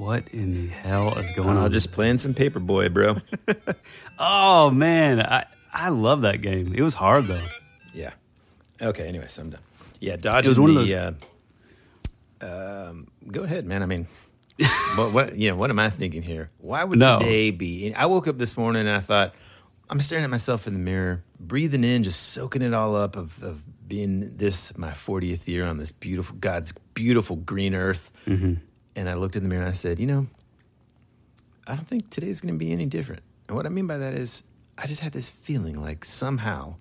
What in the hell is going I'm on? just playing some Paperboy, bro. oh man, I I love that game. It was hard though. yeah. Okay. Anyways, I'm done. Yeah, dodging was one of the. Uh, um, go ahead, man. I mean, what? What? Yeah. What am I thinking here? Why would No. today be? I woke up this morning and I thought, I'm staring at myself in the mirror, breathing in, just soaking it all up of, of being this my 40th year on this beautiful God's beautiful green earth. Mm-hmm. And I looked in the mirror and I said, you know, I don't think today's going to be any different. And what I mean by that is, I just had this feeling like somehow,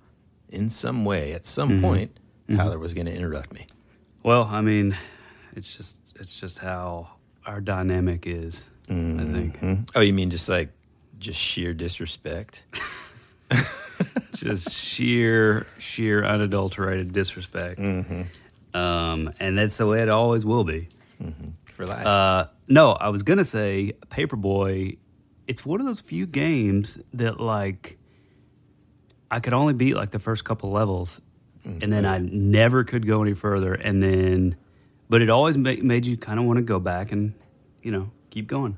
in some way, at some Mm-hmm. point, Tyler was going to interrupt me. Well, I mean, it's just it's just how our dynamic is. I think Hmm? Oh, you mean just like just sheer disrespect? just sheer sheer unadulterated disrespect. Um, and that's the way it always will be. For life. Uh, no, I was gonna say Paperboy. It's one of those few games that like I could only beat like the first couple levels, and then I never could go any further. And then, but it always ma- made you kind of want to go back and you know keep going.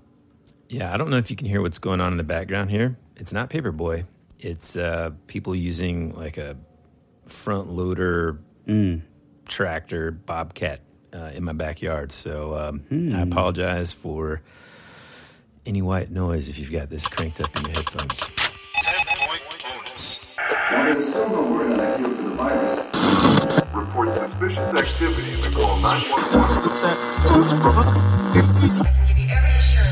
Yeah, I don't know if you can hear what's going on in the background here. It's not Paperboy. It's uh, people using like a front loader tractor Bobcat uh, in my backyard. So um, I apologize for any white noise if you've got this cranked up in your headphones. 10 point bonus. While there's still no word in the for the virus, Report suspicious activity and call 911.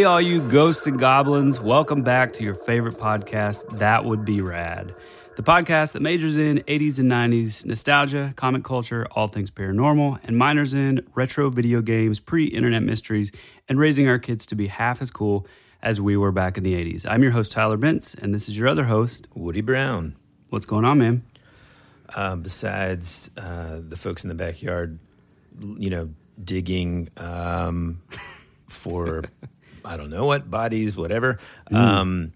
Hey, all you ghosts and goblins, welcome back to your favorite podcast, That Would Be Rad. The podcast that majors in 80s and 90s nostalgia, comic culture, all things paranormal, and minors in retro video games, pre internet mysteries, and raising our kids to be half as cool as we were back in the 80s. I'm your host, Tyler Bentz, and this is your other host. Woody Brown. What's going on, man? Uh, besides uh, the folks in the backyard, you know, digging um, for I don't know what bodies, whatever. Um,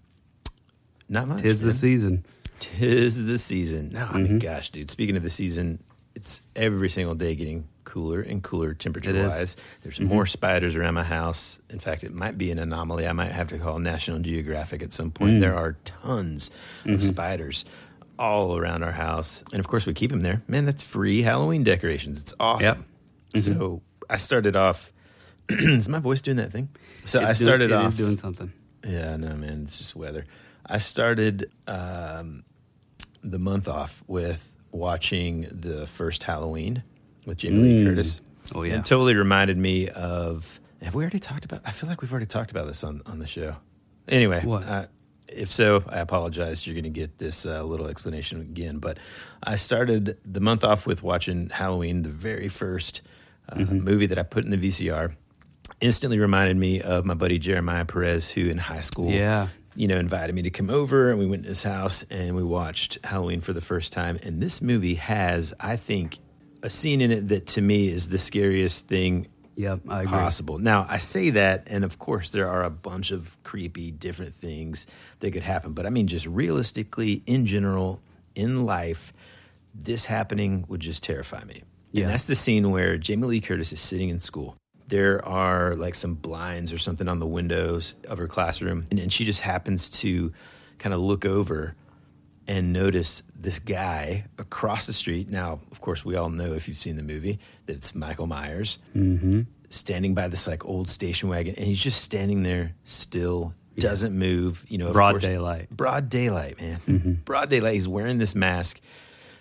not much. Tis the man. season. Tis the season. No, I mean, gosh, dude. Speaking of the season, it's every single day getting cooler and cooler temperature wise. There's mm-hmm. more spiders around my house. In fact, it might be an anomaly. I might have to call National Geographic at some point. Mm. There are tons of mm-hmm. spiders all around our house, and of course, we keep them there. Man, that's free Halloween decorations. It's awesome. Mm-hmm. So I started off. is my voice doing that thing? So I It's doing- started it off doing something. yeah, no, man, it's just weather. I started um, the month off with watching the first Halloween with Jamie Lee Curtis. Oh, yeah. it totally reminded me of. Have we already talked about? I feel like we've already talked about this on on the show. Anyway? Uh, if so, I apologize. You're going to get this uh, little explanation again. But I started the month off with watching Halloween, the very first uh, Mm-hmm. movie that I put in the VCR. Instantly reminded me of my buddy Jeremiah Perez, who in high school, Yeah. you know, invited me to come over, and we went to his house and we watched Halloween for the first time. And this movie has, I think, a scene in it that to me is the scariest thing Yep, I agree. possible. Now, I say that, and of course, there are a bunch of creepy, different things that could happen. But I mean, just realistically, in general, in life, this happening would just terrify me. Yeah. And that's the scene where Jamie Lee Curtis is sitting in school. There are like some blinds or something on the windows of her classroom, and, and she just happens to kind of look over and notice this guy across the street. Now, of course, we all know if you've seen the movie that it's Michael Myers mm-hmm. standing by this like old station wagon, and he's just standing there still, doesn't move. You know, Broad course- daylight. broad daylight, man, mm-hmm. broad daylight. He's wearing this mask,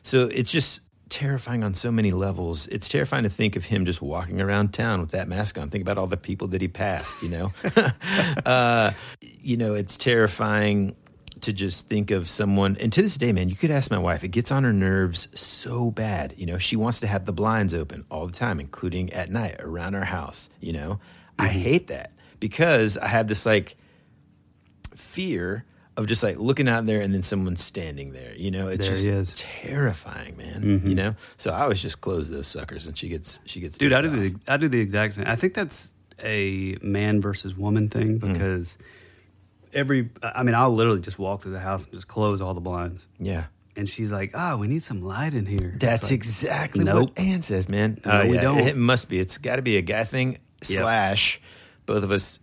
so it's just terrifying on so many levels. It's terrifying to think of him just walking around town with that mask on. Think about all the people that he passed. You know, uh, you know, it's terrifying to just think of someone. And to this day, man, you could ask my wife. It gets on her nerves so bad. You know, she wants to have the blinds open all the time, including at night around our house. You know, I hate that because I have this like fear of just like looking out there and then someone standing there. You know, it's There just terrifying, man. You know, so I always just close those suckers, and she gets she gets Dude, I do ticked the I do the exact same. I think that's a man versus woman thing Mm. because every I mean, I'll literally just walk through the house and just close all the blinds. yeah. And she's like, "Oh, we need some light in here." That's like, exactly nope. what Ann says, man. No, Uh, we don't. It must be. It's got to be a guy thing. Yep. Slash, both of us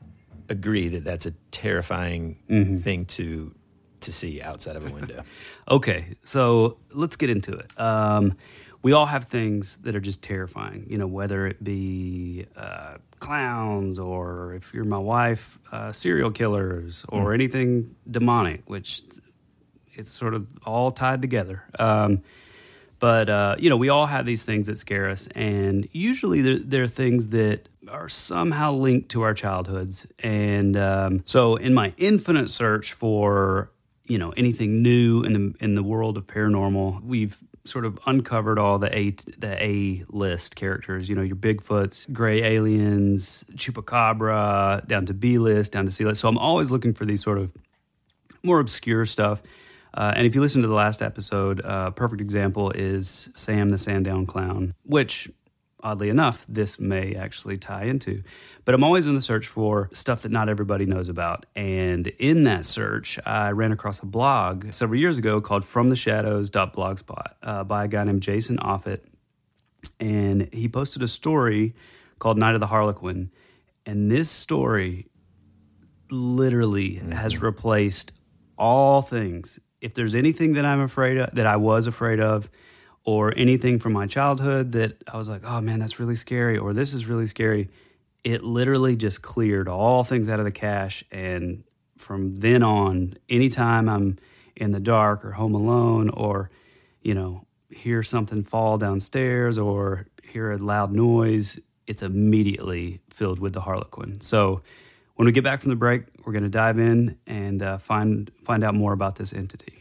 agree that that's a terrifying Mm-hmm. thing to to see outside of a window. Okay, so let's get into it. Um, we all have things that are just terrifying, you know, whether it be uh, clowns or if you're my wife, uh, serial killers or anything demonic, which it's sort of all tied together. Um, but uh, you know, we all have these things that scare us, and usually they're, they're things that are somehow linked to our childhoods. And um, so, in my infinite search for you know anything new in the in the world of paranormal, we've sort of uncovered all the A the A list characters. You know, your Bigfoots, gray aliens, chupacabra, down to B list, down to C list. So I'm always looking for these sort of more obscure stuff. Uh, and if you listen to the last episode, uh, a perfect example is Sam the Sandown Clown, which, oddly enough, this may actually tie into. But I'm always in the search for stuff that not everybody knows about. And in that search, I ran across a blog several years ago called From the FromTheShadows.blogspot uh, by a guy named Jason Offutt. And he posted a story called Night of the Harlequin. And this story literally has replaced all things. If there's anything that I'm afraid of, that I was afraid of, or anything from my childhood that I was like, oh man, that's really scary, or this is really scary, it literally just cleared all things out of the cache. And from then on, anytime I'm in the dark or home alone, or, you know, hear something fall downstairs or hear a loud noise, it's immediately filled with the Harlequin. So, when we get back from the break, we're going to dive in and uh, find find out more about this entity.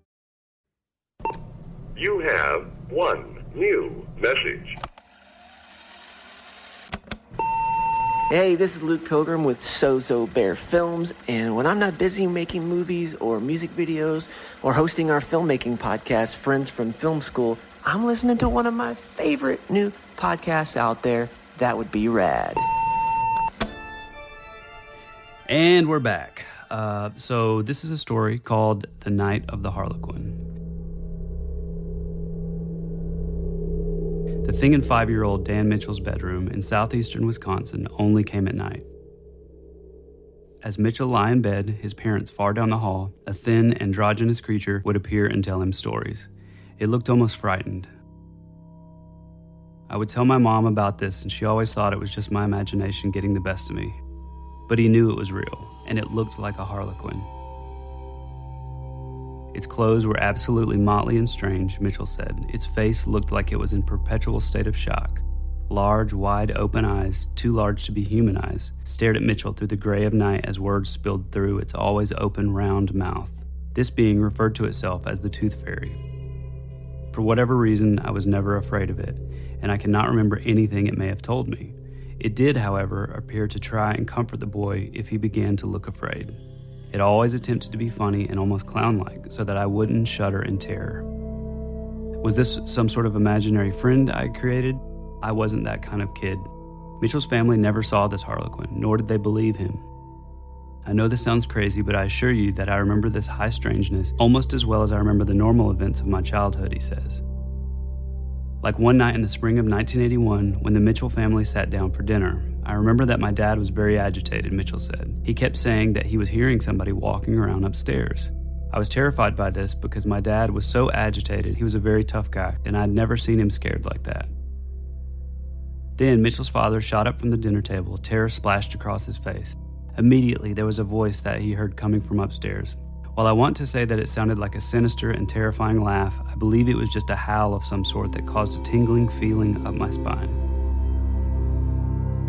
You have one new message. Hey, this is Luke Pilgrim with Sozo Bear Films, and when I'm not busy making movies or music videos or hosting our filmmaking podcast, Friends from Film School, I'm listening to one of my favorite new podcasts out there. That would be rad. And we're back. Uh, so this is a story called "The Night of the Harlequin." The thing in five-year-old Dan Mitchell's bedroom in southeastern Wisconsin only came at night. As Mitchell lay in bed, his parents far down the hall, a thin, androgynous creature would appear and tell him stories. It looked almost frightened. I would tell my mom about this, and she always thought it was just my imagination getting the best of me. But he knew it was real, and it looked like a harlequin. Its clothes were absolutely motley and strange, Mitchell said. Its face looked like it was in perpetual state of shock, large, wide open eyes, too large to be human eyes, stared at Mitchell through the gray of night as words spilled through its always open, round mouth. This being referred to itself as the Tooth Fairy. For whatever reason, I was never afraid of it, and I cannot remember anything it may have told me. It did, however, appear to try and comfort the boy if he began to look afraid. It always attempted to be funny and almost clown like, so that I wouldn't shudder in terror. Was this some sort of imaginary friend I created? I wasn't that kind of kid. Mitchell's family never saw this Harlequin, nor did they believe him. I know this sounds crazy, but I assure you that I remember this high strangeness almost as well as I remember the normal events of my childhood, he says. Like one night in the spring of 1981, when the Mitchell family sat down for dinner, I remember that my dad was very agitated, Mitchell said. He kept saying that he was hearing somebody walking around upstairs. I was terrified by this because my dad was so agitated. He was a very tough guy, and I'd never seen him scared like that. Then Mitchell's father shot up from the dinner table, terror splashed across his face. Immediately, there was a voice that he heard coming from upstairs. While I want to say that it sounded like a sinister and terrifying laugh, I believe it was just a howl of some sort that caused a tingling feeling up my spine.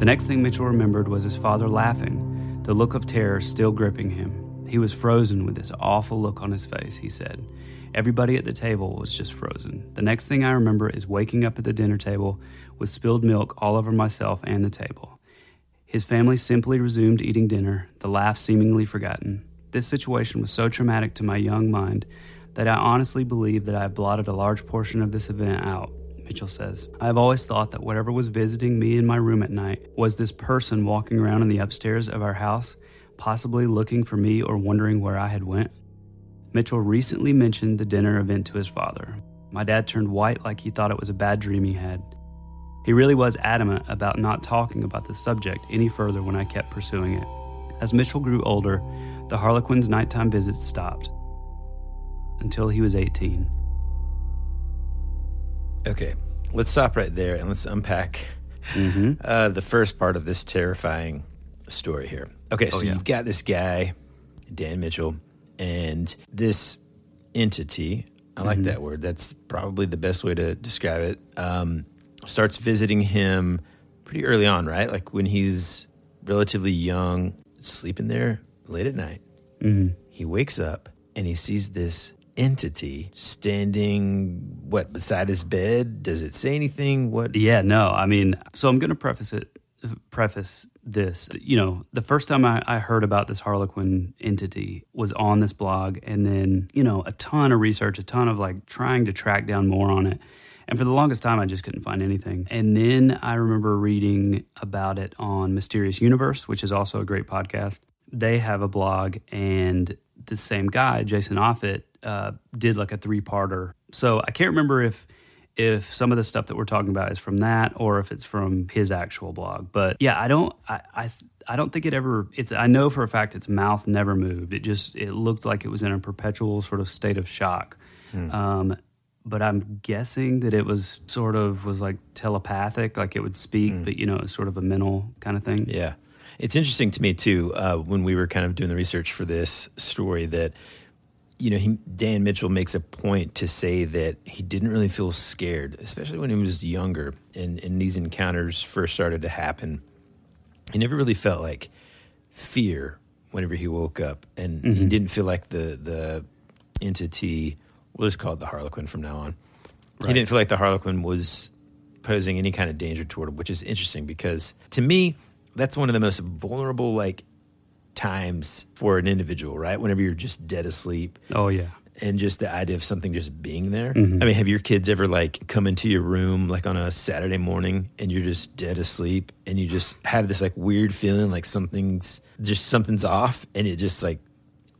The next thing Mitchell remembered was his father laughing, the look of terror still gripping him. He was frozen with this awful look on his face, he said. Everybody at the table was just frozen. The next thing I remember is waking up at the dinner table with spilled milk all over myself and the table. His family simply resumed eating dinner, the laugh seemingly forgotten. This situation was so traumatic to my young mind that I honestly believe that I blotted a large portion of this event out. Mitchell says, I have always thought that whatever was visiting me in my room at night was this person walking around in the upstairs of our house, possibly looking for me or wondering where I had went. Mitchell recently mentioned the dinner event to his father. My dad turned white like he thought it was a bad dream he had. He really was adamant about not talking about the subject any further when I kept pursuing it. As Mitchell grew older, the Harlequin's nighttime visits stopped until he was 18. Okay, let's stop right there and let's unpack Mm-hmm. uh, the first part of this terrifying story here. Okay, so Oh, yeah. you've got this guy, Dan Mitchell, and this entity. I like Mhm. that word. That's probably the best way to describe it. Um, starts visiting him pretty early on, right? Like when he's relatively young, sleeping there late at night. Mhm. He wakes up and he sees this entity standing what beside his bed does it say anything what Yeah, no, I mean, so I'm to preface it, preface this. You know, the first time I, I heard about this Harlequin entity was on this blog, and then, you know, a ton of research, a ton of like trying to track down more on it. And for the longest time, I just couldn't find anything. And then I remember reading about it on Mysterious Universe, which is also a great podcast. They have a blog, and the same guy, Jason Offutt, uh, did like a three parter. So I can't remember if if some of the stuff that we're talking about is from that or if it's from his actual blog. But yeah, I don't I I, I don't think it ever it's I know for a fact its mouth never moved. It just it looked like it was in a perpetual sort of state of shock. Um but I'm guessing that it was sort of was like telepathic, like it would speak, but you know, it's sort of a mental kind of thing. Yeah. It's interesting to me, too, uh, when we were kind of doing the research for this story, that, you know, he, Dan Mitchell makes a point to say that he didn't really feel scared, especially when he was younger and, and these encounters first started to happen. He never really felt like fear whenever he woke up, and he Mhm. didn't feel like the, the entity, we'll just call it the Harlequin from now on. He didn't feel like the Harlequin was posing any kind of danger toward him, which is interesting because to me, that's one of the most vulnerable like times for an individual, right? Whenever you're just dead asleep. Oh yeah. And just the idea of something just being there. Mhm. I mean, have your kids ever like come into your room like on a Saturday morning and you're just dead asleep and you just have this like weird feeling like something's just something's off and it just like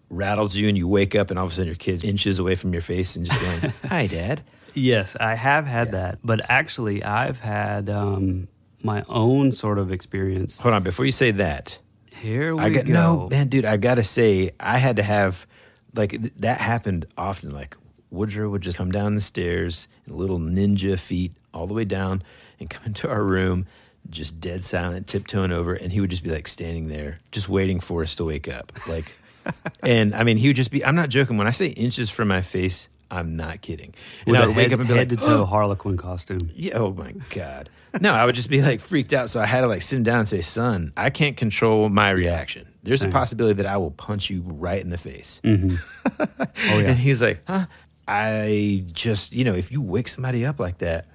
rattles you and you wake up and all of a sudden your kid inches away from your face and just going, Hi, Dad. Yes, I have had that, but actually, I've had um, my own sort of experience. Hold on, before you say that, Here we I got go. no man, dude. I gotta say, I had to have like th- that happened often. Like Woodrow would just come down the stairs, in little ninja feet, all the way down, and come into our room, just dead silent, tiptoeing over, and he would just be like standing there, just waiting for us to wake up. Like, and I mean, he would just be. I'm not joking when I say inches from my face. I'm not kidding. With And I a would wake head, up and be head like, to toe oh! Harlequin costume. Yeah. Oh my god. No, I would just be like freaked out. So I had to like sit him down and say, "Son, I can't control my reaction. There's Same. a possibility that I will punch you right in the face." Mm-hmm. Oh yeah. And he's like, "Huh? I just, you know, if you wake somebody up like that,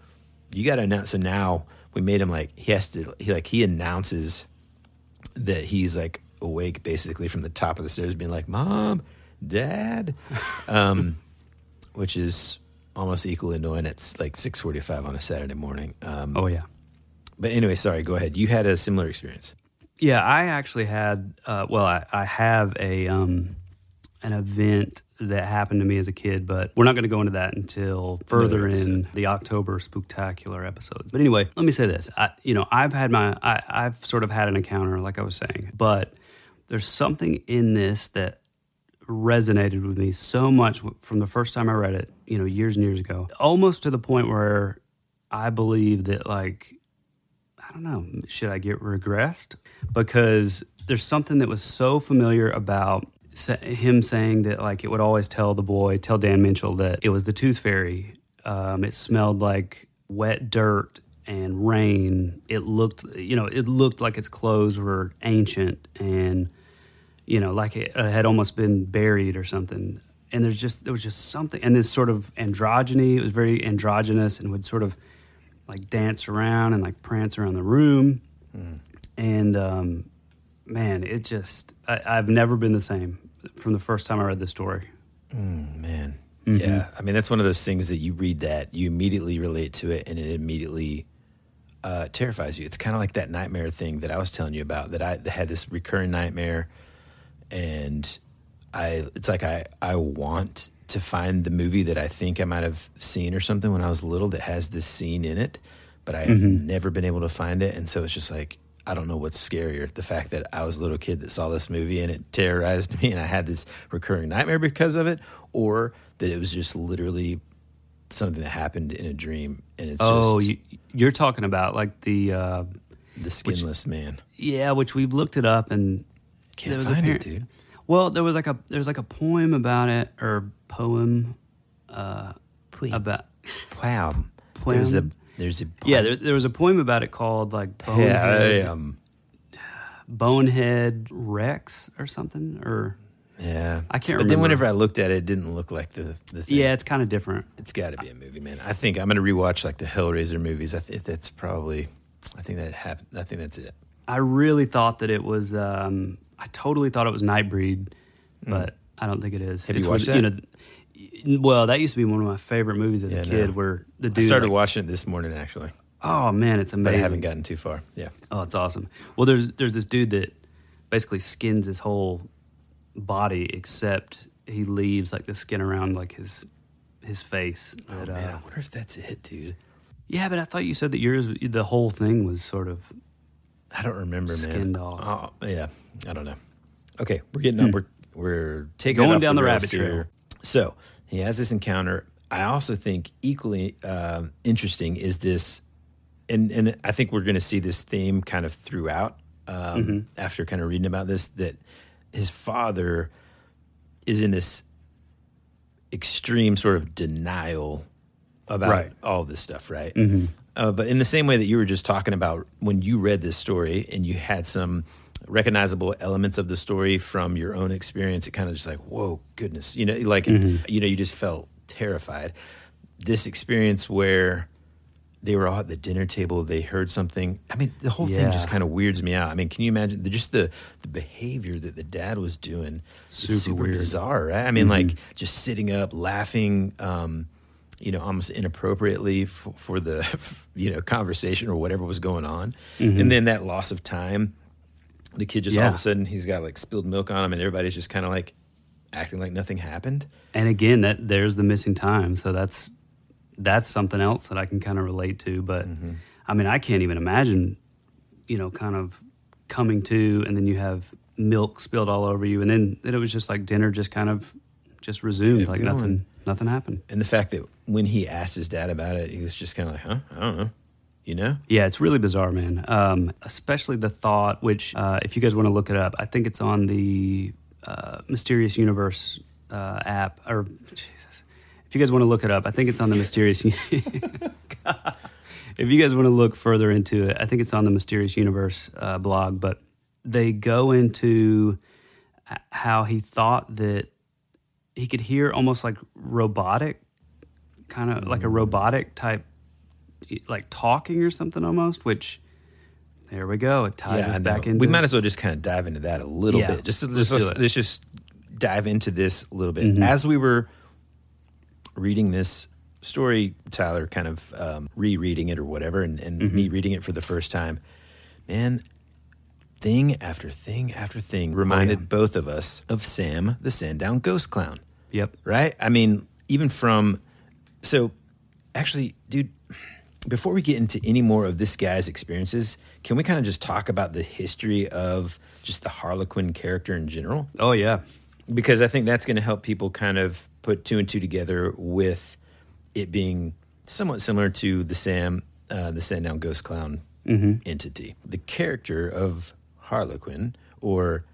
you got to announce." So now we made him like he has to. He like he announces that he's like awake basically from the top of the stairs, being like, "Mom, Dad," um, which is almost equally annoying. It's like six forty-five on a Saturday morning. Um, oh yeah. but anyway, sorry. Go ahead. You had a similar experience. Yeah, I actually had. Uh, well, I, I have a um, an event that happened to me as a kid, but we're not going to go into that until further in the October Spooktacular episodes. But anyway, let me say this: I, you know, I've had my, I, I've sort of had an encounter, like I was saying, but there's something in this that resonated with me so much from the first time I read it, you know, years and years ago, almost to the point where I believe that like I don't know, should I get regressed? Because there's something that was so familiar about him saying that like it would always tell the boy, tell Dan Mitchell that it was the tooth fairy. Um, it smelled like wet dirt and rain. It looked, you know, it looked like its clothes were ancient and you know, like it uh, had almost been buried or something. And there's just there was just something, and this sort of androgyny. It was very androgynous, and would sort of like dance around and like prance around the room. And um, man, it just I, I've never been the same from the first time I read the story. Mm, man. Mhm. Yeah. I mean, that's one of those things that you read that you immediately relate to it and it immediately uh, terrifies you. It's kind of like that nightmare thing that I was telling you about that I had this recurring nightmare and I, it's like I, I want to find the movie that I think I might have seen or something when I was little that has this scene in it, but I have Mhm. never been able to find it. And so it's just like, I don't know what's scarier the fact that I was a little kid that saw this movie and it terrorized me and I had this recurring nightmare because of it, or that it was just literally something that happened in a dream and it's oh, just you, you're talking about like the uh, the skinless man. yeah, which we've looked it up and Can't there was find it, dude. Well, there was like a there's like a poem about it or poem uh, about wow. poem. There's a there's a yeah, there, there was a poem about it called like Bonehead, Poem. Bonehead Rex or something or Yeah, I can't remember. But remember. then whenever I looked at it, it didn't look like the the thing. yeah, it's kind of different. It's got to be a movie, man. I think I'm gonna rewatch like the Hellraiser movies. I think that's probably. I think that happened. I think that's it. I really thought that it was. Um, I totally thought it was Nightbreed, but I don't think it is. Mm. Have you watched that? know, well, that used to be one of my favorite movies as Yeah, a kid. no. Where the I dude started like- watching it this morning actually, Oh man, it's but amazing. I haven't gotten too far. Yeah. Oh, it's awesome. Well, there's there's this dude that basically skins his whole body except he leaves like the skin around like his his face. Oh man, I uh, wonder if that's it, dude. yeah, but I thought you said that yours the whole thing was sort of I don't remember, man. Skinned off. Oh, yeah, I don't know. Okay, we're getting up. We're we're taking Going down the rails rabbit trail. here. So he has this encounter. I also think equally um interesting is this, and and I think we're going to see this theme kind of throughout um, Mm-hmm. after kind of reading about this that his father is in this extreme sort of denial about Right. all this stuff, right? Mhm. Uh, but in the same way that you were just talking about when you read this story and you had some recognizable elements of the story from your own experience, it kind of just like, whoa, goodness, you know, like Mhm. you know, you just felt terrified. This experience where they were all at the dinner table, they heard something. I mean, the whole thing just kind of weirds me out. I mean, can you imagine the, just the the behavior that the dad was doing? Super weird. bizarre, right? I mean, Mhm. like just sitting up, laughing. Um, you know, almost inappropriately for, for the, you know, conversation or whatever was going on. Mhm. And then that loss of time, the kid just all of a sudden he's got like spilled milk on him and everybody's just kind of like acting like nothing happened. And again, that there's the missing time. So that's that's something else that I can kind of relate to. But Mm-hmm. I mean, I can't even imagine, you know, kind of coming to, and then you have milk spilled all over you, and then, then it was just like dinner, just kind of just resumed, like nothing, nothing happened. And the fact that when he asked his dad about it, he was just kind of like, huh? I don't know. You know? Yeah, it's really bizarre, man. Um, especially the thought, which, uh, if you guys want to look it up, I think it's on the uh, Mysterious Universe uh, app. Or Jesus, if you guys want to look it up, I think it's on the mysterious. if you guys want to look further into it, I think it's on the Mysterious Universe uh, blog. But they go into how he thought that he could hear almost like robotic, kind of like a robotic type, like talking or something almost. Which there we go. It ties Yeah, us back in. we might as well just kind of dive into that a little Yeah, bit. Just let's let's, let's, let's just dive into this a little bit. Mhm. As we were reading this story, Tyler kind of um, rereading it or whatever, and, and Mm-hmm. me reading it for the first time, man, thing after thing after thing reminded Oh, yeah. both of us of Sam the Sandown Ghost Clown. Yep. Right? I mean, even from so actually, dude, before we get into any more of this guy's experiences, can we kind of just talk about the history of just the Harlequin character in general? Oh yeah. Because I think that's going to help people kind of put two and two together with it being somewhat similar to the Sam, uh, the Sandown Ghost Clown Mhm. entity. The character of Harlequin, or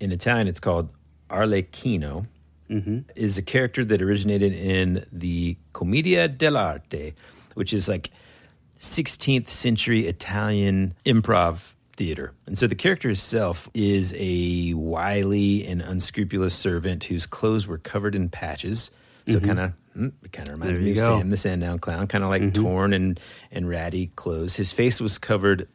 in Italian, it's called Arlecchino, Mm-hmm. is a character that originated in the Commedia dell'arte, which is like 16th century Italian improv theater. And so the character itself is a wily and unscrupulous servant whose clothes were covered in patches. So Mhm. kind of, it kind of reminds me of go. Sam the Sandown Clown, kind of like Mhm. torn and and ratty clothes. His face was covered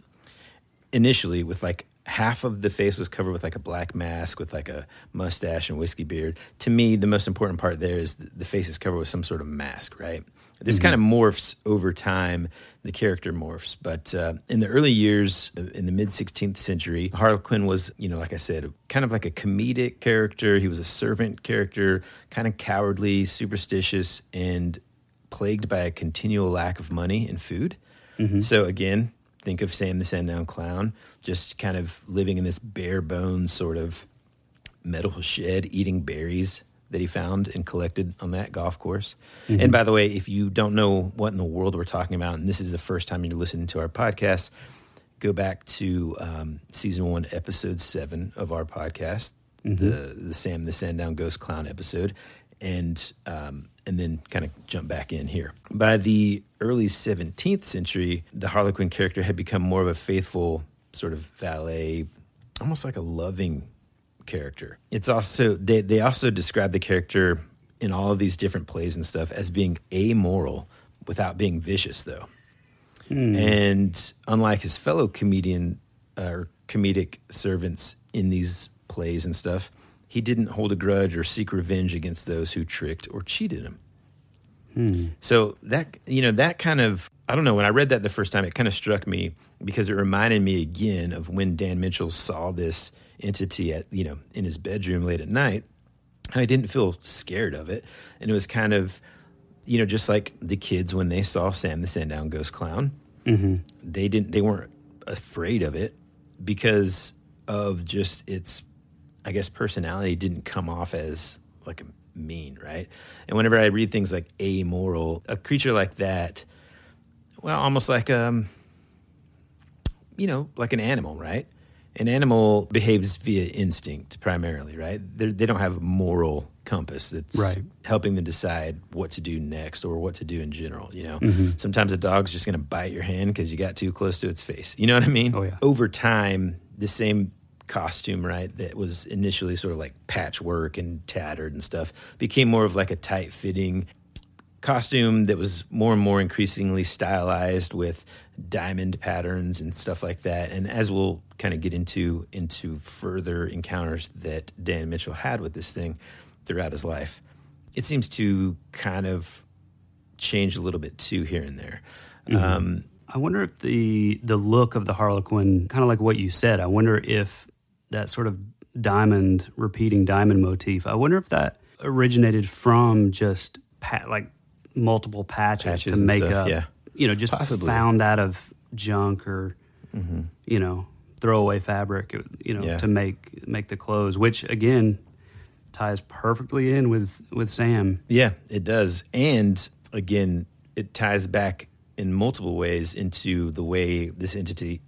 initially with like half of the face was covered with like a black mask with like a mustache and whiskey beard. To me, the most important part there is the, face is covered with some sort of mask, right? This Mhm. kind of morphs over time. The character morphs, but uh, in the early years, uh, in the mid 16th century, Harlequin was, you know, like I said, kind of like a comedic character. He was a servant character, kind of cowardly, superstitious, and plagued by a continual lack of money and food. Mhm. So again, think of Sam the Sandown Clown, just kind of living in this bare bones sort of metal shed, eating berries that he found and collected on that golf course. Mhm. And by the way, if you don't know what in the world we're talking about, and this is the first time you're listening to our podcast, go back to um, season one, episode seven of our podcast, Mhm. the the Sam the Sandown Ghost Clown episode, and um, and then kind of jump back in here. By the early 17th century, the Harlequin character had become more of a faithful sort of valet, almost like a loving character. It's also they they also describe the character in all of these different plays and stuff as being amoral without being vicious though. Hmm. And unlike his fellow comedian uh, or comedic servants in these plays and stuff, he didn't hold a grudge or seek revenge against those who tricked or cheated him. Hmm. So that you know that kind of I don't know when I read that the first time it kind of struck me because it reminded me again of when Dan Mitchell saw this entity at you know in his bedroom late at night how he didn't feel scared of it and it was kind of you know just like the kids when they saw Sam the Sandown Ghost Clown Mm-hmm. they didn't they weren't afraid of it because of just its I guess personality didn't come off as like a mean, right? And whenever I read things like amoral, a creature like that, well, almost like um you know, like an animal, right? An animal behaves via instinct primarily, right? They're, they don't have a moral compass that's Right. helping them decide what to do next or what to do in general. You know, Mhm. sometimes a dog's just going to bite your hand because you got too close to its face. You know what I mean? Oh, yeah. Over time, the same costume, right, that was initially sort of like patchwork and tattered and stuff, became more of like a tight fitting costume that was more and more increasingly stylized with diamond patterns and stuff like that. And as we'll kind of get into into further encounters that Dan Mitchell had with this thing throughout his life, it seems to kind of change a little bit too here and there. Mhm. Um, I wonder if the the look of the Harlequin, kind of like what you said, I wonder if that sort of diamond repeating diamond motif. I wonder if that originated from just like multiple patches, Patches to make stuff, up, yeah. you know, just Possibly. found out of junk or Mhm. you know throwaway fabric, you know, Yeah. to make make the clothes. Which again ties perfectly in with with Sam. Yeah, it does. And again, it ties back in multiple ways into the way this entity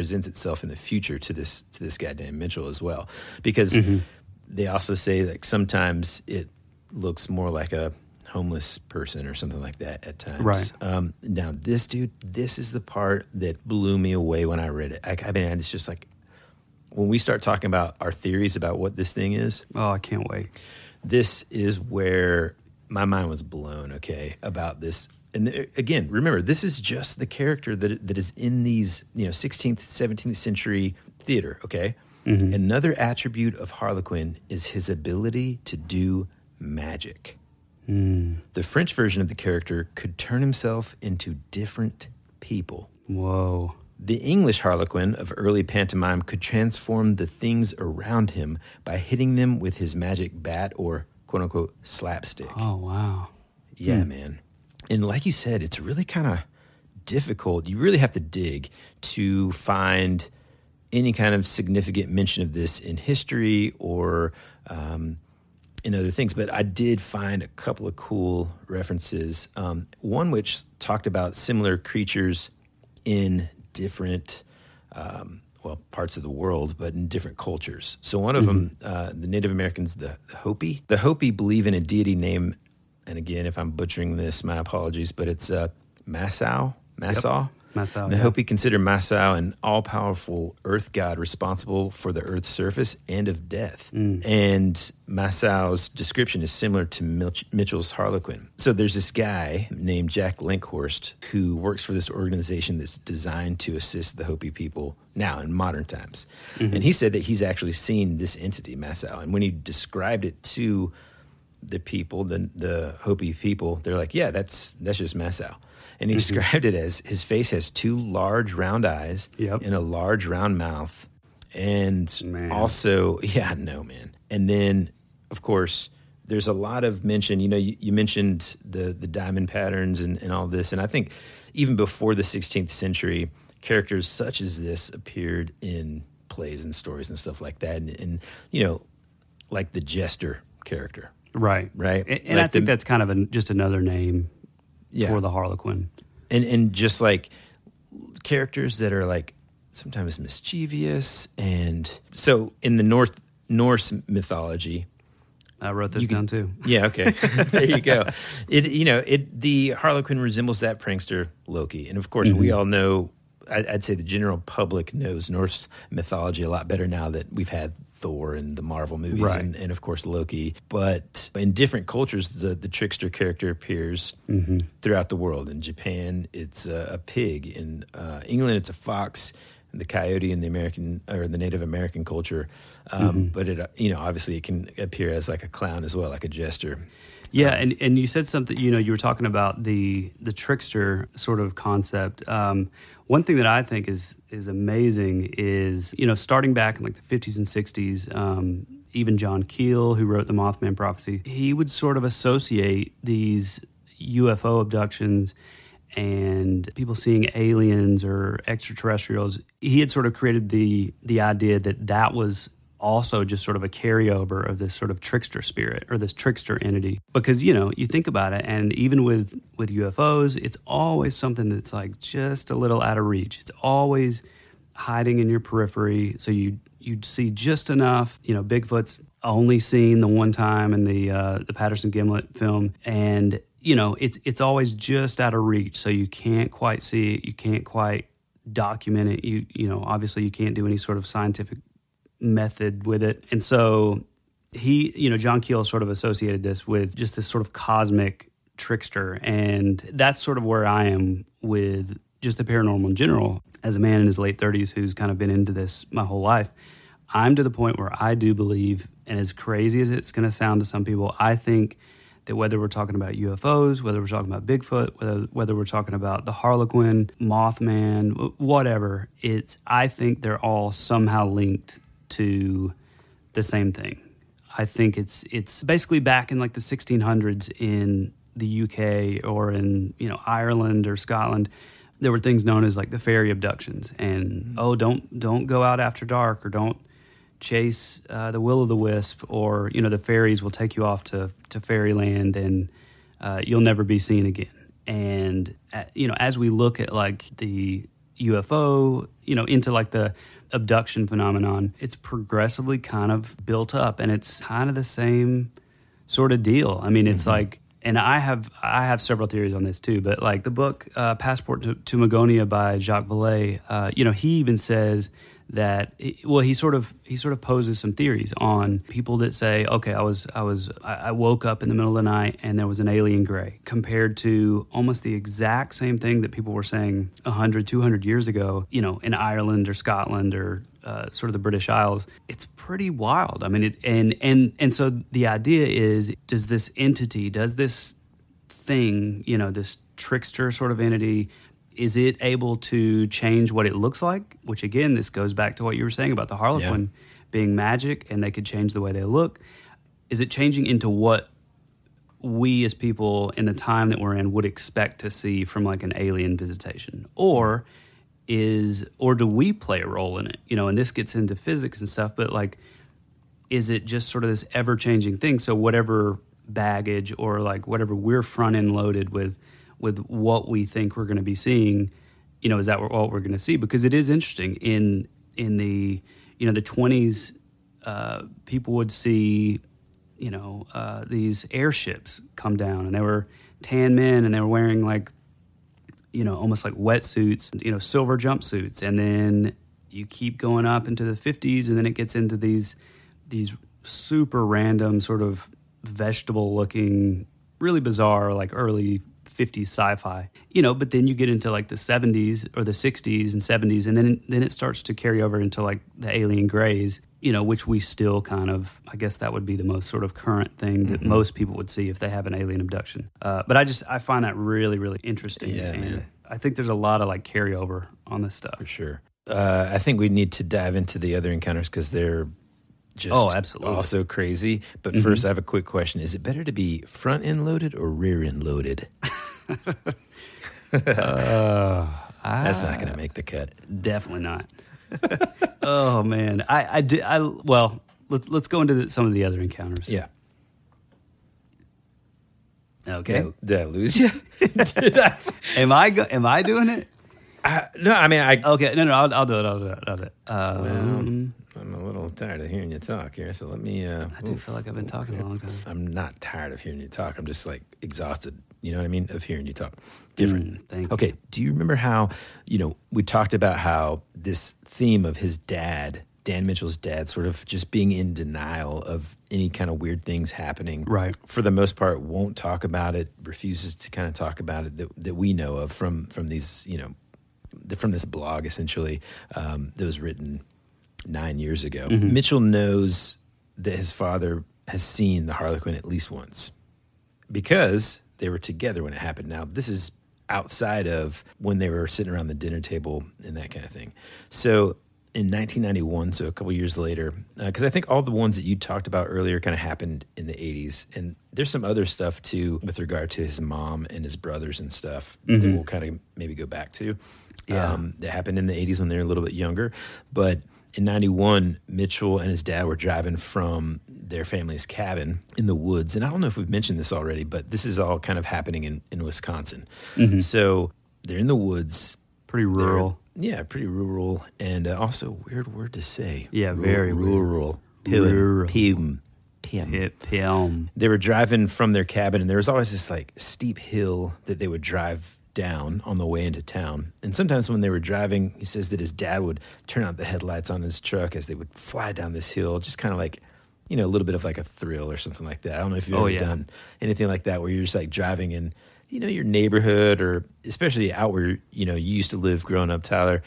presents itself in the future to this to this guy Dan Mitchell as well. Because Mhm. they also say like sometimes it looks more like a homeless person or something like that at times. Right. Um, now, this dude, this is the part that blew me away when I read it. I, I mean, it's just like when we start talking about our theories about what this thing is. Oh, I can't wait. This is where my mind was blown. Okay, about this. And again, remember, this is just the character that that is in these, you know, 16th, 17th century theater. Okay. Mm-hmm. Another attribute of Harlequin is his ability to do magic. Hmm. The French version of the character could turn himself into different people. Whoa. The English Harlequin of early pantomime could transform the things around him by hitting them with his magic bat or quote unquote slapstick. Oh, wow. Yeah, hmm. man. And like you said, it's really kind of difficult. You really have to dig to find any kind of significant mention of this in history or um, in other things. But I did find a couple of cool references. Um, one which talked about similar creatures in different. Um, well, parts of the world, but in different cultures. So one of them, uh, the Native Americans, the, the Hopi. The Hopi believe in a deity named and again, if I'm butchering this, my apologies, but it's uh, Masao. Masao. Masao, The yeah. Hopi consider Masao an all powerful earth god responsible for the earth's surface and of death. Mm. And Masao's description is similar to Milch- Mitchell's Harlequin. So there's this guy named Jack Linkhorst who works for this organization that's designed to assist the Hopi people now in modern times. Mm-hmm. And he said that he's actually seen this entity, Masao. And when he described it to the people, the the Hopi people, they're like, yeah, that's that's just Masao. And he mm-hmm. described it as his face has two large round eyes Yep. and a large round mouth, and Man. also, yeah, no man. And then, of course, there's a lot of mention. You know, you, you mentioned the the diamond patterns and, and all this, and I think even before the 16th century, characters such as this appeared in plays and stories and stuff like that, and, and you know, like the jester character. Right. Right. And, and Like I think the- that's kind of a, just another name Yeah. for the Harlequin. and and just like characters that are like sometimes mischievous and so in the north norse mythology I wrote this down can- too. yeah okay there you go it you know it the harlequin resembles that prankster loki and of course we mm-hmm. all know I'd say the general public knows Norse mythology a lot better now that we've had Thor and the Marvel movies Right. and, and of course Loki. But in different cultures, the, the trickster character appears throughout the world. In Japan, it's a, a pig. In uh, England, it's a fox. And the coyote in the American or the Native American culture, um, but it you know obviously it can appear as like a clown as well, like a jester. Yeah, and, and you said something. You know, you were talking about the the trickster sort of concept. Um, one thing that I think is is amazing is you know starting back in like the fifties and sixties. Um, even John Keel, who wrote the Mothman Prophecy, he would sort of associate these UFO abductions and people seeing aliens or extraterrestrials. He had sort of created the the idea that that was also just sort of a carryover of this sort of trickster spirit or this trickster entity. Because you know you think about it and even with with UFOs it's always something that's like just a little out of reach. It's always hiding in your periphery so you you'd see just enough you know Bigfoot's only seen the one time in the uh, the Patterson Gimlin film and you know it's it's always just out of reach so you can't quite see it you can't quite document it. You you know obviously you can't do any sort of scientific method with it. And so he, you know, John Keel sort of associated this with just this sort of cosmic trickster. And that's sort of where I am with just the paranormal in general. As a man in his late 30s who's kind of been into this my whole life, I'm to the point where I do believe, and as crazy as it's going to sound to some people, I think that whether we're talking about UFOs, whether we're talking about Bigfoot, whether whether we're talking about the Harlequin, Mothman, whatever, it's I think they're all somehow linked to the same thing. I think it's it's basically back in like the 1600s in the UK or in you know Ireland or Scotland. There were things known as like the fairy abductions, and oh, don't don't go out after dark or don't chase uh, the will o' the wisp, or you know the fairies will take you off to to fairyland and uh, you'll never be seen again. And uh, you know, as we look at like the UFO, you know, into like the abduction phenomenon, it's progressively kind of built up, and it's kind of the same sort of deal. I mean, it's like and I have I have several theories on this too. But like the book uh, Passport to, to Magonia by Jacques Vallée, uh, you know, he even says that well he sort of he sort of poses some theories on people that say okay i was i was i woke up in the middle of the night and there was an alien gray compared to almost the exact same thing that people were saying 100 200 years ago you know in ireland or scotland or uh, sort of the british isles. It's pretty wild. I mean it and and and so the idea is does this entity does this thing you know this trickster sort of entity is it able to change what it looks like? Which again, this goes back to what you were saying about the Harlequin being magic and they could change the way they look. Is it changing into what we as people in the time that we're in would expect to see from like an alien visitation? Or is or do we play a role in it? You know, and this gets into physics and stuff, but like is it just sort of this ever changing thing? So whatever baggage or like whatever we're front end loaded with with what we think we're going to be seeing, you know, is that what we're going to see? Because it is interesting in in the you know the twenties, uh, people would see you know uh, these airships come down, and they were tan men, and they were wearing like you know almost like wetsuits, you know, silver jumpsuits, and then you keep going up into the fifties, and then it gets into these these super random sort of vegetable looking really bizarre like early 50s sci-fi you know but then you get into like the 70s or the 60s and 70s and then then it starts to carry over into like the alien grays you know which we still kind of i guess that would be the most sort of current thing that Mhm. most people would see if they have an alien abduction uh, but i just i find that really really interesting Yeah, and man. i think there's a lot of like carryover on this stuff for sure Uh, I think we need to dive into the other encounters because they're just Oh, absolutely. also crazy. But Mhm. first, I have a quick question: Is it better to be front end loaded or rear end loaded? Uh, That's not going to make the cut. Definitely not. oh man, I I did. I well, let's let's go into the, some of the other encounters. Yeah. Okay. Did I, did I lose you? am I go, am I doing it? no, I mean I. Okay, no, no, I'll, I'll do it. I'll do it. I'll do it. Um, I'm a little tired of hearing you talk here, so let me. Uh, I do feel like I've been talking a long time. I'm not tired of hearing you talk. I'm just like exhausted. You know what I mean? Of hearing you talk. Different. Mm, okay. Do you remember how you know we talked about how this theme of his dad, Dan Mitchell's dad, sort of just being in denial of any kind of weird things happening. Right. For the most part, won't talk about it. Refuses to kind of talk about it that that we know of from from these you know from this blog essentially um, that was written nine years ago. Mhm. Mitchell knows that his father has seen the Harlequin at least once because they were together when it happened. Now, this is outside of when they were sitting around the dinner table and that kind of thing. So, in 1991, so a couple years later, because I think all the ones that you talked about earlier kind of happened in the 80s, and there's some other stuff too with regard to his mom and his brothers and stuff that Mhm. we'll kind of maybe go back to. Yeah. Um, that happened in the 80s when they were a little bit younger. But in 91, Mitchell and his dad were driving from their family's cabin in the woods. And I don't know if we've mentioned this already, but this is all kind of happening in, in Wisconsin. Mhm. So they're in the woods. Pretty rural. yeah, pretty rural. And uh, also weird word to say. Yeah, Ru- very rural. Rural. Pim. Pim. Pim. They were driving from their cabin, and there was always this like steep hill that they would drive down on the way into town. And sometimes when they were driving, he says that his dad would turn out the headlights on his truck as they would fly down this hill, just kind of like, you know, a little bit of like a thrill or something like that. I don't know if you've Oh, ever yeah. done anything like that where you're just like driving in, you know, your neighborhood or especially out where, you know, you used to live growing up, Tyler,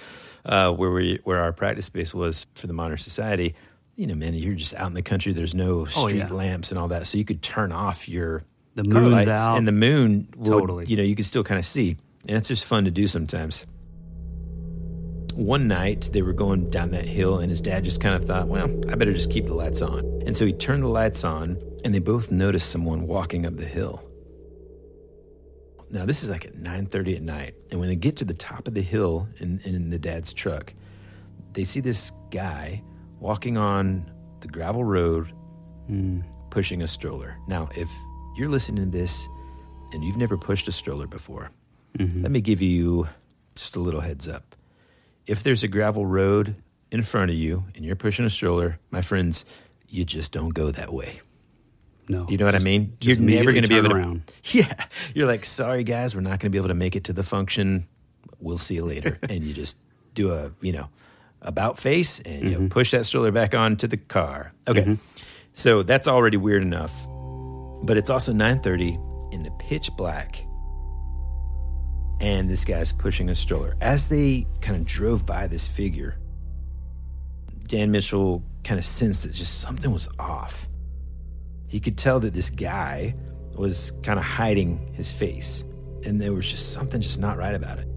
uh, where we, where our practice space was for the modern society. You know, man, you're just out in the country. There's no Oh, street yeah. lamps and all that, so you could turn off your The moon's out. and the moon Totally. You know, you can still kind of see, and it's just fun to do sometimes. One night they were going down that hill, and his dad just kind of thought, "Well, I better just keep the lights on." And so he turned the lights on, and they both noticed someone walking up the hill. Now this is like at nine thirty at night, and when they get to the top of the hill in, in the dad's truck, they see this guy walking on the gravel road hmm. pushing a stroller. Now, if you're listening to this and you've never pushed a stroller before, let me give you just a little heads up. If there's a gravel road in front of you and you're pushing a stroller, my friends, you just don't go that way. No. Do you know what I mean? You're never going to be able to. around. Yeah. You're like, sorry, guys, we're not going to be able to make it to the function. We'll see you later. and you just do a, you know, about face and Mm-hmm. you push that stroller back onto the car. Okay. So that's already weird enough. But it's also 9:30 in the pitch black. And this guy's pushing a stroller. As they kind of drove by this figure, Dan Mitchell kind of sensed that just something was off. He could tell that this guy was kind of hiding his face, and there was just something just not right about it.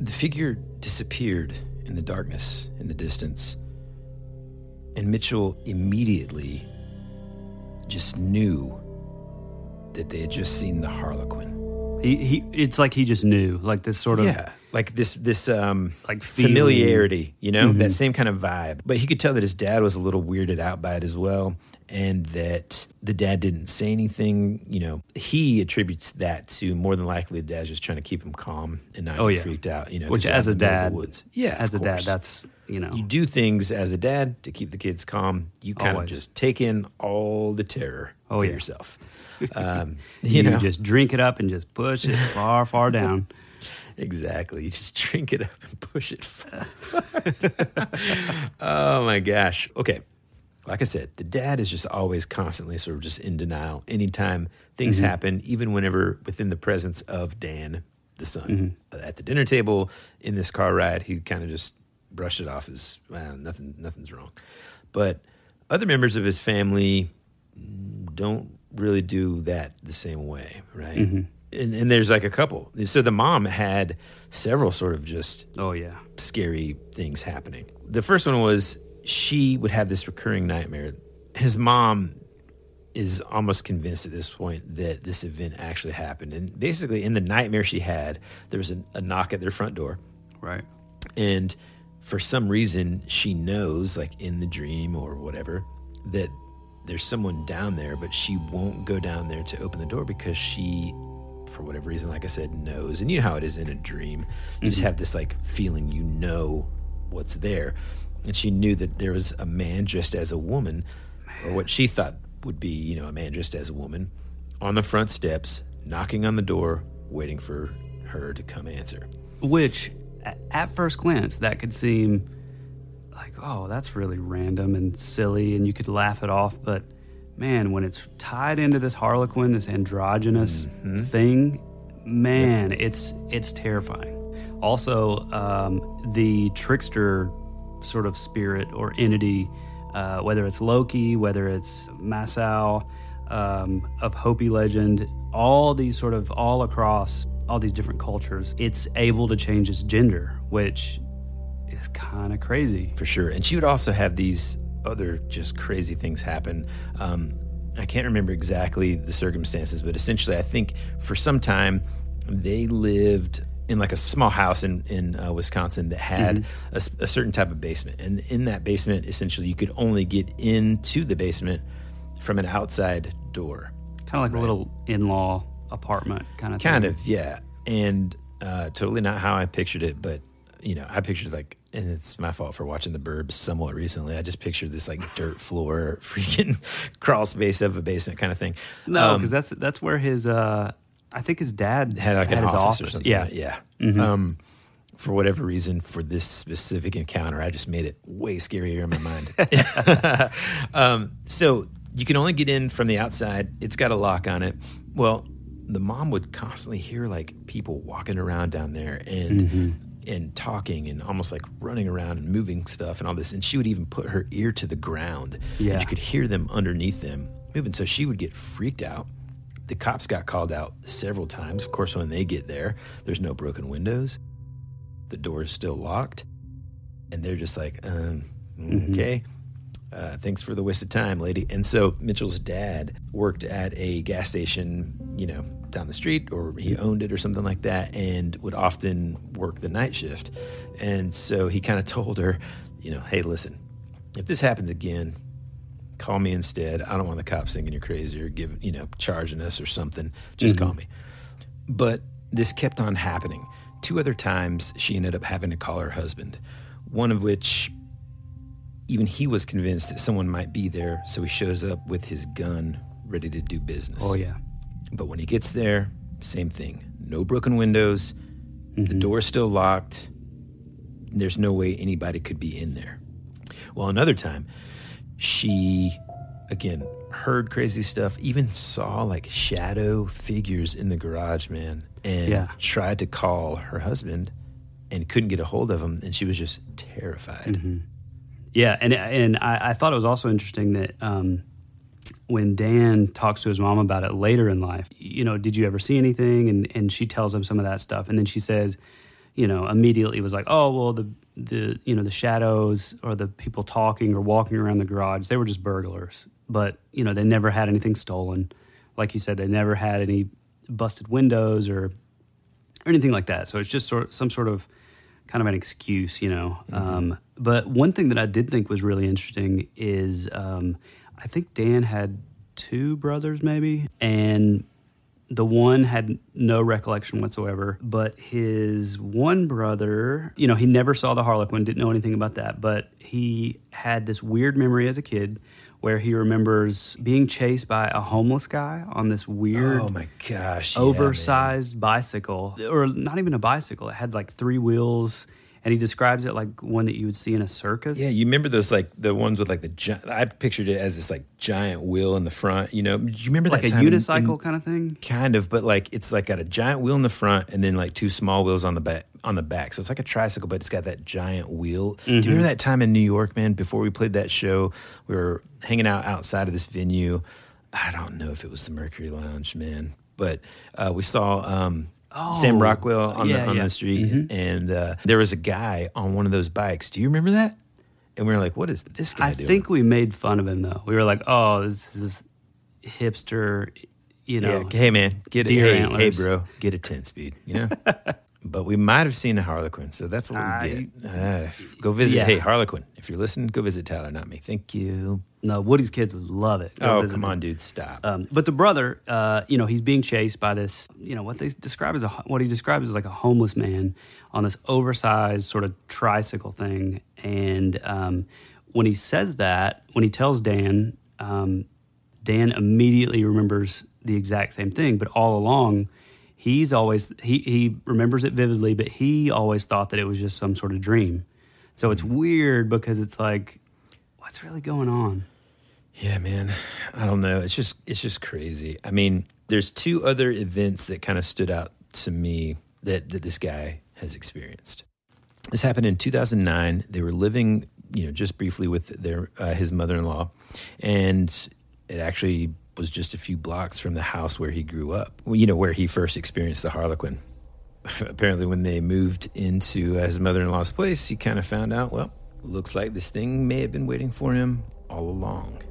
The figure disappeared in the darkness in the distance, and Mitchell immediately just knew that they had just seen the Harlequin. He, he it's like he just knew, like this sort of yeah, like this this um Like feeling. familiarity, you know, Mhm. that same kind of vibe. But he could tell that his dad was a little weirded out by it as well, and that the dad didn't say anything. You know, he attributes that to more than likely the dad's just trying to keep him calm and not Oh, yeah. freaked out. You know, which as a in the middle of dad, woods. yeah, as a dad, that's you know You do things as a dad to keep the kids calm. You kind Always. of just take in all the terror Oh, for yeah. yourself. Um, you, you know, just drink it up and just push it far, far down. Exactly. You just drink it up and push it forward. oh my gosh. Okay. Like I said, the dad is just always constantly sort of just in denial anytime things Mhm. happen, even whenever within the presence of Dan, the son. Mm-hmm. At the dinner table, in this car ride, he kind of just brushed it off as well, nothing, nothing's wrong. But other members of his family don't really do that the same way, right? Mhm. And, and there's like a couple. So the mom had several sort of just Oh yeah. scary things happening. The first one was she would have this recurring nightmare. His mom is almost convinced at this point that this event actually happened. And basically, in the nightmare she had, there was a, a knock at their front door. Right. And for some reason, she knows, like in the dream or whatever, that there's someone down there, but she won't go down there to open the door because she, for whatever reason, like I said, knows. And you know how it is in a dream. You just Mhm. have this like feeling you know what's there. And she knew that there was a man dressed as a woman, or what she thought would be, you know, a man dressed as a woman, on the front steps, knocking on the door, waiting for her to come answer. Which, at first glance, that could seem like, oh, that's really random and silly, and you could laugh it off. But man, when it's tied into this Harlequin, this androgynous thing, man, it's it's terrifying. Also, um, the trickster sort of spirit or entity, uh, whether it's Loki, whether it's Masau'u um, of Hopi legend, all these sort of all across all these different cultures, it's able to change its gender, which kind of crazy. For sure. And she would also have these other just crazy things happen. Um, I can't remember exactly the circumstances, but essentially, I think for some time they lived in like a small house in in uh, Wisconsin that had Mhm. a a, certain type of basement, and in that basement, essentially, you could only get into the basement from an outside door. Kind of like a little in-law apartment kind of Kind thing. of, yeah. And uh, totally not how I pictured it, but you know, I pictured like, and it's my fault for watching the Burbs somewhat recently. I just pictured this like dirt floor, freaking crawl space of a basement kind of thing. No, Um, because that's that's where his uh, I think his dad had like an his office, or office. something. Yeah, yeah. Mhm. Um, for whatever reason, for this specific encounter, I just made it way scarier in my mind. um, so you can only get in from the outside. It's got a lock on it. Well, the mom would constantly hear like people walking around down there and Mhm. And talking and almost like running around and moving stuff and all this. And she would even put her ear to the ground. Yeah. And you could hear them underneath them moving. So she would get freaked out. The cops got called out several times. Of course, when they get there, there's no broken windows. The door is still locked. And they're just like, um, Mhm. okay. Uh, thanks for the waste of time, lady. And so Mitchell's dad worked at a gas station, you know, down the street, or he owned it or something like that, and would often work the night shift. And so he kind of told her, you know, hey, listen, if this happens again, call me instead. I don't want the cops thinking you're crazy or give, you know, charging us or something. Just Mhm. call me. But this kept on happening. Two other times she ended up having to call her husband, one of which even he was convinced that someone might be there. So he shows up with his gun ready to do business. Oh yeah. But when he gets there, same thing. No broken windows. Mm-hmm. The door's still locked. There's no way anybody could be in there. Well, another time, she, again, heard crazy stuff, even saw like shadow figures in the garage, man, and Yeah. tried to call her husband and couldn't get a hold of him. And she was just terrified. Mm-hmm. Yeah, and and I, I thought it was also interesting that um, when Dan talks to his mom about it later in life, you know, did you ever see anything? And and she tells him some of that stuff, and then she says, you know, immediately was like, oh well, the the you know the shadows or the people talking or walking around the garage, they were just burglars, but you know they never had anything stolen. Like you said, they never had any busted windows or or anything like that. So it's just sort of some sort of kind of an excuse, you know. Um, but one thing that I did think was really interesting is um, I think Dan had two brothers, maybe, and the one had no recollection whatsoever. But his one brother, you know, he never saw the Harlequin, didn't know anything about that, but he had this weird memory as a kid. Where he remembers being chased by a homeless guy on this weird, Oh my gosh. yeah, man. oversized bicycle, or not even a bicycle. It had like three wheels, and he describes it like one that you would see in a circus. Yeah, you remember those like the ones with like the gi- I pictured it as this like giant wheel in the front. You know, do you remember like that a time in- unicycle in- kind of thing. kind of, but like it's like got a giant wheel in the front and then like two small wheels on the back. On the back, so it's like a tricycle, but it's got that giant wheel. Do you Mm-hmm. remember that time in New York, man? Before we played that show, we were hanging out outside of this venue. I don't know if it was the Mercury Lounge, man, but uh, we saw um, Sam Oh, Rockwell on, yeah, the, on yeah. the street, Mhm. and uh, there was a guy on one of those bikes. Do you remember that? And we were like, "What is this guy I doing?" think we made fun of him though. We were like, "Oh, this is hipster," you know. yeah, hey man, get deer hey, hey bro, get a ten speed, you know. but we might have seen a Harlequin, so that's what we get. Uh, go visit. Yeah. Hey Harlequin, if you're listening, go visit Tyler, not me. Thank you. No, Woody's kids would love it. Go Oh come on, dude, stop. Um, but the brother, uh, you know, he's being chased by this, you know, what they describe as a what he describes as like a homeless man on this oversized sort of tricycle thing. And um, when he says that, when he tells Dan, um, Dan immediately remembers the exact same thing. But all along, he's always he he remembers it vividly, but he always thought that it was just some sort of dream. So it's weird because it's like, what's really going on? Yeah, man. I don't know. It's just it's just crazy. I mean, there's two other events that kind of stood out to me that that this guy has experienced. This happened in 2009. They were living, you know, just briefly with their uh, his mother-in-law, and it actually was just a few blocks from the house where he grew up. You know, where he first experienced the Harlequin. Apparently, when they moved into uh, his mother-in-law's place, he kind of found out. Well, looks like this thing may have been waiting for him all along.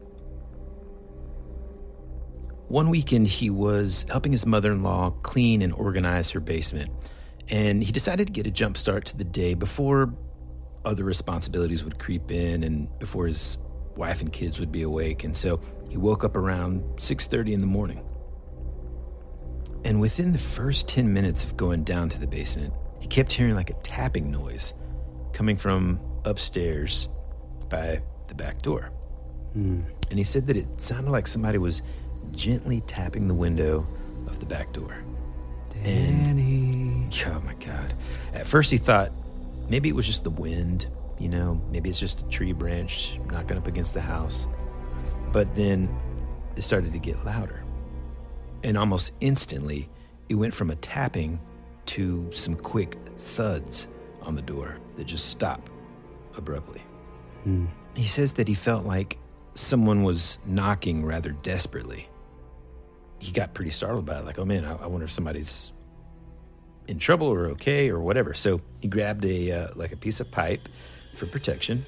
One weekend, he was helping his mother in law clean and organize her basement, and he decided to get a jump start to the day before other responsibilities would creep in and before his wife and kids would be awake. And so he woke up around 6:30 in the morning. And within the first 10 minutes of going down to the basement, he kept hearing like a tapping noise coming from upstairs by the back door. Hmm. And he said that it sounded like somebody was gently tapping the window of the back door. Danny. Oh my God. At first, he thought maybe it was just the wind, you know, maybe it's just a tree branch knocking up against the house. But then it started to get louder. And almost instantly, it went from a tapping to some quick thuds on the door that just stop abruptly. He says that he felt like someone was knocking rather desperately. He got pretty startled by it, like, oh man, I, I wonder if somebody's in trouble or okay or whatever. So he grabbed a uh, like a piece of pipe for protection.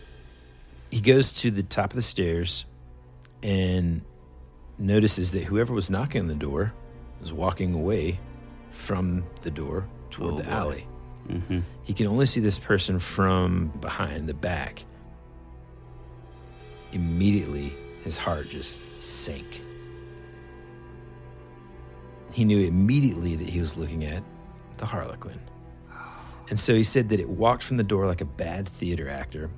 He goes to the top of the stairs and notices that whoever was knocking on the door was walking away from the door toward Oh, the boy. alley. Mm-hmm. He can only see this person from behind the back. Immediately, his heart just sank. He knew immediately that he was looking at the Harlequin. And so he said that it walked from the door like a bad theater actor,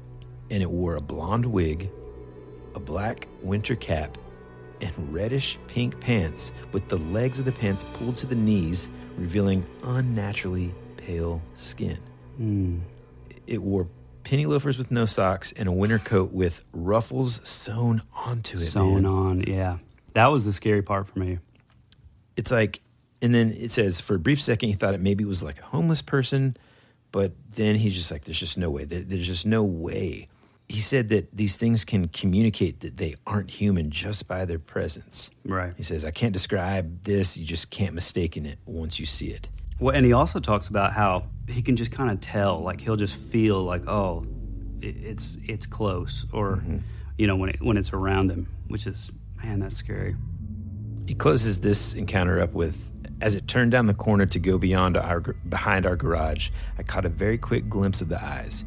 and it wore a blonde wig, a black winter cap, and reddish pink pants with the legs of the pants pulled to the knees, revealing unnaturally pale skin. Hmm. It wore penny loafers with no socks and a winter coat with ruffles sewn onto it. Sewn man. on, yeah. That was the scary part for me. It's like, and then it says for a brief second he thought it maybe was like a homeless person, but then he's just like, there's just no way. There's just no way. He said that these things can communicate that they aren't human just by their presence. Right. He says, I can't describe this. You just can't mistake in it once you see it. Well, and he also talks about how he can just kind of tell, like he'll just feel like, oh, it's it's close, or mm-hmm. you know, when it, when it's around him, which is man, that's scary. He closes this encounter up with, as it turned down the corner to go beyond our behind our garage, I caught a very quick glimpse of the eyes.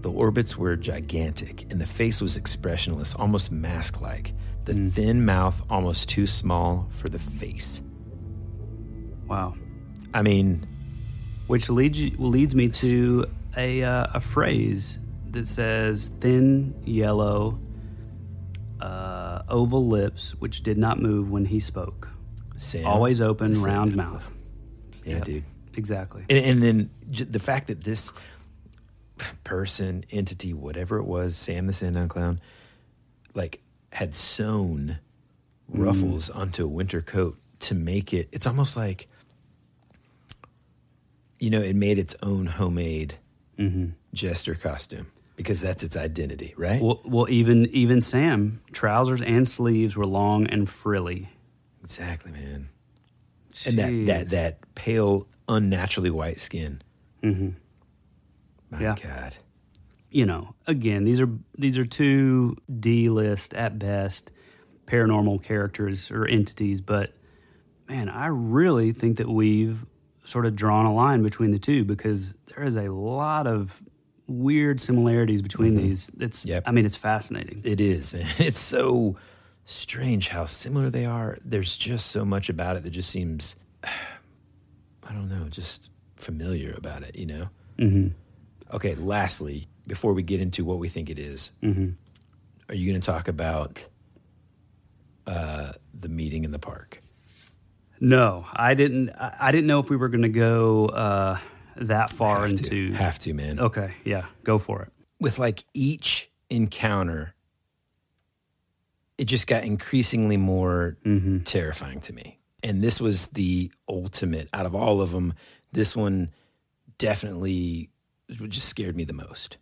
The orbits were gigantic, and the face was expressionless, almost mask-like. The thin mouth almost too small for the face. Wow. I mean, Which leads you, leads me to a uh, a phrase that says thin yellow uh, oval lips, which did not move when he spoke. Sam, Always open, Sam round mouth. Yeah, Yep, dude. Exactly. And, and then j- the fact that this person, entity, whatever it was, Sam the Sandown Clown, like had sewn mm. ruffles onto a winter coat to make it. It's almost like, you know, it made its own homemade mm-hmm. jester costume because that's its identity, right? Well, well, even even Sam trousers and sleeves were long and frilly. Exactly, man. And that, that that pale, unnaturally white skin. Mm-hmm. My Yeah. God. you know, again, these are these are two D list at best paranormal characters or entities, but man, I really think that we've sort of drawn a line between the two because there is a lot of weird similarities between these. It's Yep. I mean, it's fascinating. It is, man. It's so strange how similar they are. There's just so much about it that just seems, I don't know, just familiar about it, you know? Mm-hmm. Okay, lastly, before we get into what we think it is, are you going to talk about uh, the meeting in the park? No, I didn't. I, I didn't know if we were going to go uh, that far Have into. to, have to, man. Okay, yeah, go for it. with like each encounter, it just got increasingly more terrifying to me. And this was the ultimate out of all of them. This one definitely just scared me the most.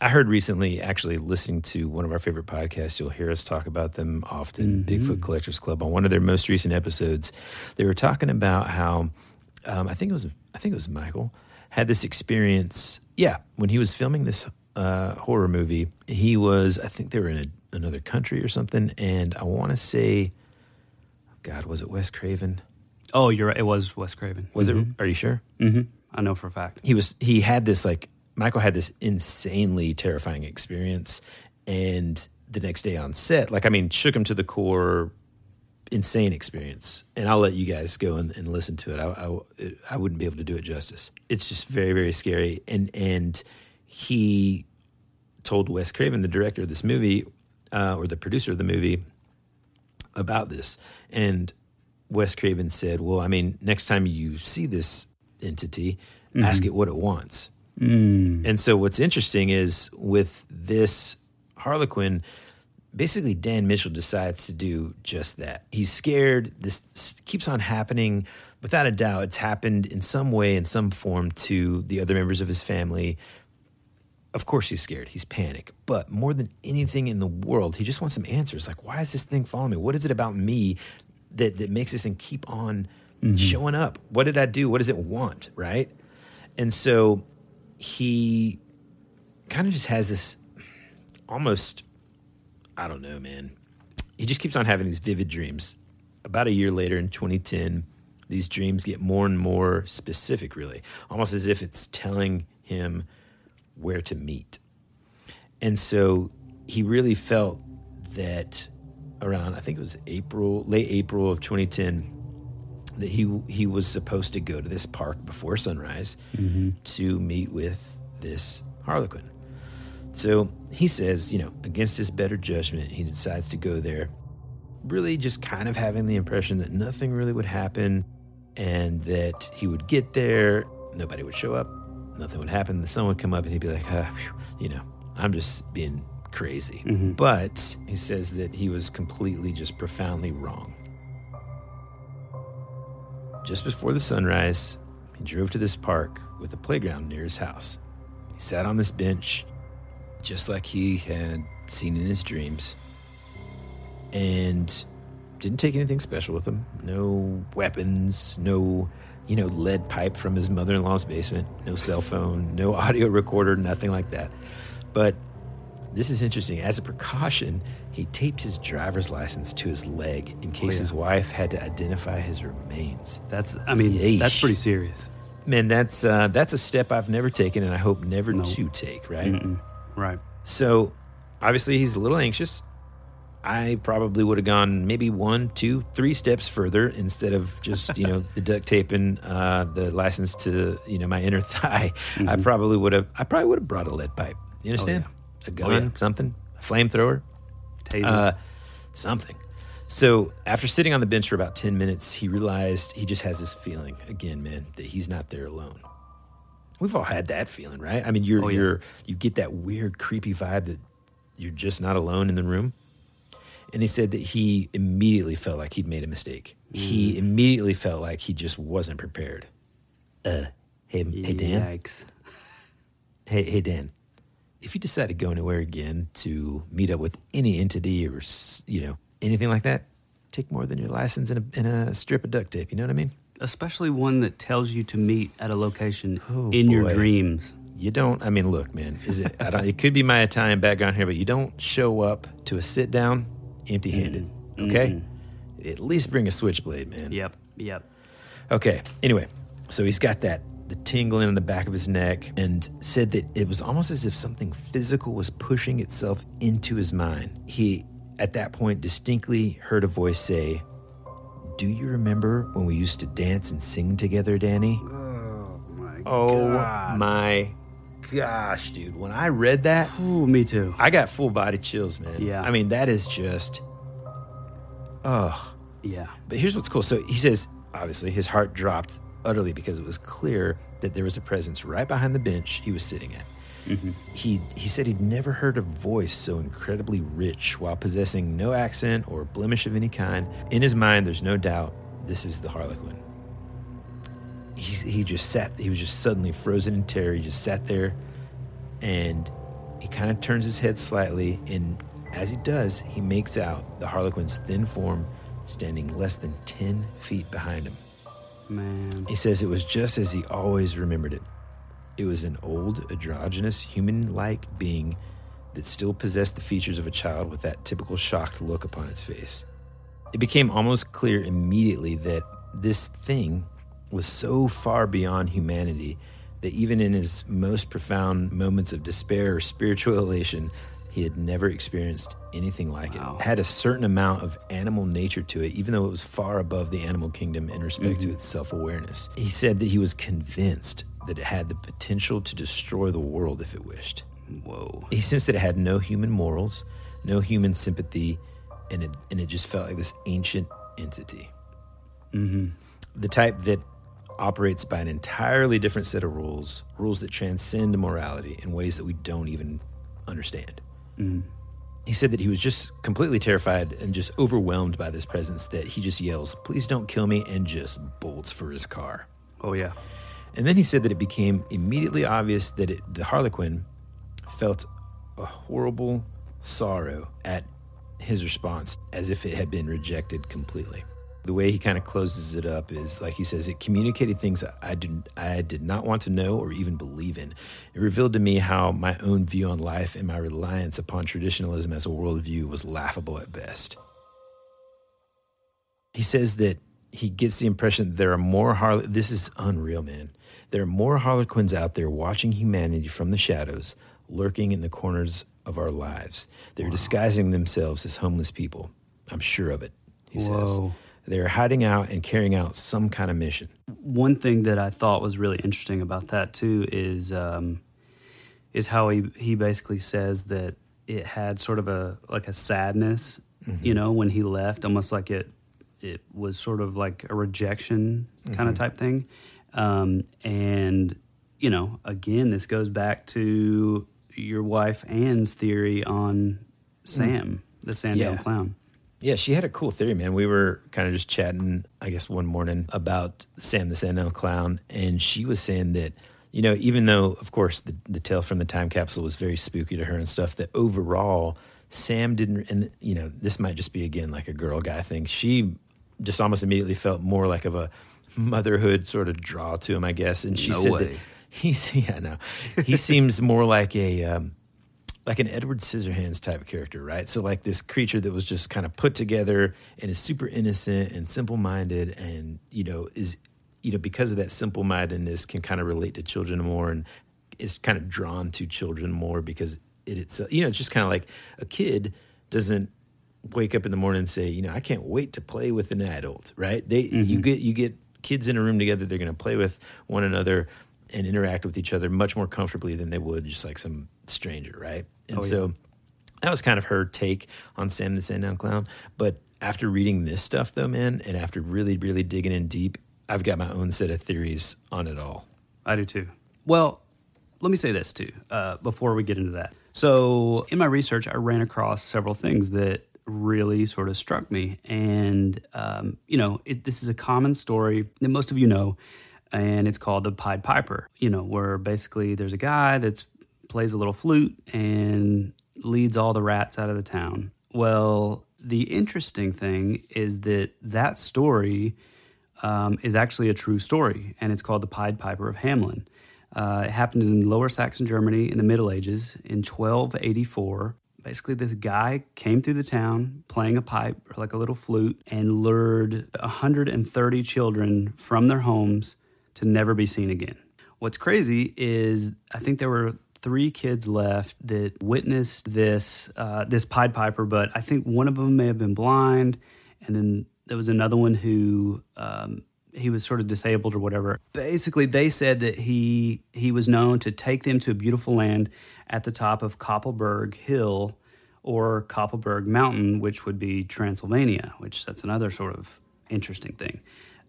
I heard recently, actually listening to one of our favorite podcasts, you'll hear us talk about them often, Bigfoot Collectors Club. On one of their most recent episodes, they were talking about how um, I think it was I think it was Michael had this experience. Yeah, when he was filming this uh, horror movie, he was I think they were in a, another country or something, and I want to say, God, was it Wes Craven? Oh, you're right. It was Wes Craven. Was it? Are you sure? hmm I know for a fact. he was he had this like Michael had this insanely terrifying experience and the next day on set like I mean shook him to the core insane experience and I'll let you guys go and, and listen to it. I, I it- I wouldn't be able to do it justice it's just very very scary and and he told Wes Craven the director of this movie uh, or the producer of the movie about this and Wes Craven said well I mean next time you see this entity ask it what it wants and so what's interesting is with this Harlequin, basically Dan Mitchell decides to do just that. He's scared. This keeps on happening. Without a doubt, it's happened in some way, in some form, to the other members of his family. Of course, he's scared. He's panicked. But more than anything in the world, he just wants some answers. Like, why is this thing following me? What is it about me that, that makes this thing keep on mm-hmm. showing up? What did I do? What does it want? Right? And so he kind of just has this almost I don't know, man. He just keeps on having these vivid dreams. About a year later in 2010, these dreams get more and more specific, really, almost as if it's telling him where to meet. And so he really felt that around, I think it was April, late April of 2010, that he he was supposed to go to this park before sunrise mm-hmm. to meet with this Harlequin. So he says, you know, against his better judgment, he decides to go there. really just kind of having the impression that nothing really would happen and that he would get there, nobody would show up, nothing would happen. The sun would come up and he'd be like, ah, you know, I'm just being crazy. But he says that he was completely just profoundly wrong. Just before the sunrise, he drove to this park with a playground near his house. He sat on this bench, just like he had seen in his dreams, and didn't take anything special with him. No weapons, no, you know, lead pipe from his mother in law's basement, no cell phone, no audio recorder, nothing like that. But this is interesting. As a precaution, he taped his driver's license to his leg in case yeah. his wife had to identify his remains. That's, I mean, Yeesh. that's pretty serious. Man, that's uh, that's a step I've never taken, and I hope never No. to take. Right. Mm-mm. Right. So, obviously, he's a little anxious. I probably would have gone maybe one, two, three steps further instead of just you know the duct taping uh, the license to you know my inner thigh. I probably would have. I probably would have brought a lead pipe. You understand? A gun, yeah. something, a flamethrower, Taser. uh, something. So after sitting on the bench for about ten minutes, he realized he just has this feeling again, man, that he's not there alone. We've all had that feeling, right? I mean, you're Oh, yeah. you're you get that weird, creepy vibe that you're just not alone in the room. And he said that he immediately felt like he'd made a mistake. Mm. He immediately felt like he just wasn't prepared. Uh, hey, hey Dan, Yikes. hey, hey Dan, if you decide to go anywhere again to meet up with any entity or you know anything like that, take more than your license and a, and a strip of duct tape. You know what I mean? Especially one that tells you to meet at a location Oh, in your dreams. You don't. I mean, look, man. Is it? I don't, it could be my Italian background here, but you don't show up to a sit down empty-handed. Mm-hmm. Okay. Mm-hmm. At least bring a switchblade, man. Yep. Yep. Okay. Anyway, so he's got that the tingling in the back of his neck, and said that it was almost as if something physical was pushing itself into his mind. He, at that point, distinctly heard a voice say, "Do you remember when we used to dance and sing together, Danny?" Oh my oh God. Oh my gosh, dude. When I read that, Ooh, me too. I got full body chills, man. Yeah. I mean, that is just oh. Yeah. But here's what's cool. So he says, obviously, his heart dropped utterly because it was clear that there was a presence right behind the bench he was sitting at. Mm-hmm. He he said he'd never heard a voice so incredibly rich while possessing no accent or blemish of any kind. In his mind, there's no doubt this is the Harlequin. He he just sat. He was just suddenly frozen in terror. He just sat there, and he kind of turns his head slightly, and as he does, he makes out the Harlequin's thin form standing less than ten feet behind him. Man. He says it was just as he always remembered it. It was an old, androgynous, human like being that still possessed the features of a child with that typical shocked look upon its face. It became almost clear immediately that this thing was so far beyond humanity that even in his most profound moments of despair or spiritual elation, he had never experienced anything like it. It had a certain amount of animal nature to it, even though it was far above the animal kingdom in respect to its self awareness. He said that he was convinced that it had the potential to destroy the world if it wished. Whoa. He sensed that it had no human morals, no human sympathy, and it, and it just felt like this ancient entity. Mm-hmm. The type that operates by an entirely different set of rules, rules that transcend morality in ways that we don't even understand. Mm. He said that he was just completely terrified and just overwhelmed by this presence that he just yells, Please don't kill me, and just bolts for his car. Oh yeah. And then he said that it became immediately obvious that it, the Harlequin felt a horrible sorrow at his response, as if it had been rejected completely. The way he kind of closes it up is like he says, it communicated things I did, I did not want to know or even believe in. It revealed to me how my own view on life and my reliance upon traditionalism as a worldview was laughable at best. He says that he gets the impression there are more Harle- this is unreal, man. There are more Harlequins out there watching humanity from the shadows, lurking in the corners of our lives. They're disguising themselves as homeless people. I'm sure of it, he says. They're hiding out and carrying out some kind of mission. One thing that I thought was really interesting about that too is um, is how he he basically says that it had sort of a like a sadness you know, when he left, almost like it it was sort of like a rejection kind of Mhm. type thing. Um, and you know, again, this goes back to your wife Anne's theory on Sam, the Sandown Yeah. clown. Yeah, she had a cool theory, man. We were kind of just chatting, I guess, one morning about Sam the Sandown Clown, and she was saying that, you know, even though, of course, the, the tale from the time capsule was very spooky to her and stuff, that overall, Sam didn't, and, you know, this might just be, again, like a girl guy thing. She just almost immediately felt more like of a motherhood sort of draw to him, I guess. And she No said way. that he's, yeah, no, he seems more like a, um, like an Edward Scissorhands type character, right? So like this creature that was just kind of put together and is super innocent and simple minded, and you know is you know because of that simple mindedness can kind of relate to children more and is kind of drawn to children more because it it's you know it's just kind of like a kid doesn't wake up in the morning and say you know I can't wait to play with an adult, right? They you mm-hmm. get you get kids in a room together, they're going to play with one another and interact with each other much more comfortably than they would just like some stranger, right? And Oh, yeah. so that was kind of her take on Sam the Sandown Clown. But after reading this stuff, though, man, and after really, really digging in deep, I've got my own set of theories on it all. I do too. Well, let me say this too uh, before we get into that. So, in my research, I ran across several things that really sort of struck me. And, um, you know, it, this is a common story that most of you know, and it's called the Pied Piper, you know, where basically there's a guy that plays a little flute and leads all the rats out of the town. Well, the interesting thing is that that story um, is actually a true story, and it's called the Pied Piper of Hamelin. Uh, it happened in Lower Saxon Germany in the Middle Ages in 1284. Basically, this guy came through the town playing a pipe or like a little flute and lured 130 children from their homes to never be seen again. What's crazy is I think there were three kids left that witnessed this uh, this Pied Piper, but I think one of them may have been blind, and then there was another one who um, he was sort of disabled or whatever. Basically, they said that he he was known to take them to a beautiful land at the top of Koppelberg Hill or Koppelberg Mountain, which would be Transylvania, which that's another sort of interesting thing.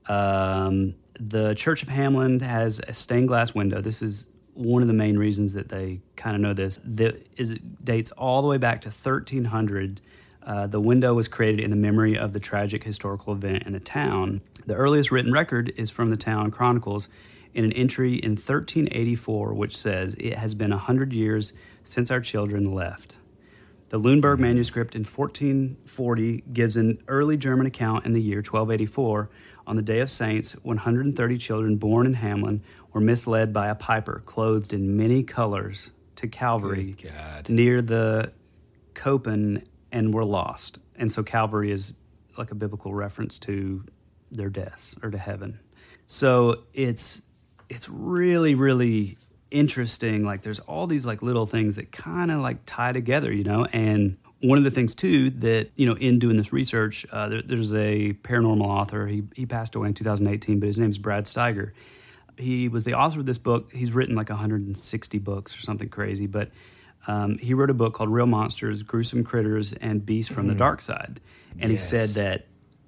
Um, the Church of Hamelin has a stained glass window. This is one of the main reasons that they kind of know this. The, is it dates all the way back to 1300. Uh, the window was created in the memory of the tragic historical event in the town. The earliest written record is from the town chronicles in an entry in 1384, which says, It has been a hundred years since our children left. The Lüneburg manuscript in 1440 gives an early German account in the year 1284. On the Day of Saints, 130 children born in Hamelin were misled by a piper clothed in many colors to Calvary near the Koppen and were lost. And so Calvary is like a biblical reference to their deaths or to heaven. So it's it's really really interesting. Like there's all these like little things that kind of like tie together you know? And one of the things too that you know in doing this research uh, there, there's a paranormal author. He, he passed away in 2018 but his name's brad steiger he was the author of this book. He's written like 160 books or something crazy but um, he wrote a book called real monsters gruesome critters and beasts from the Mhm. dark side. And he said that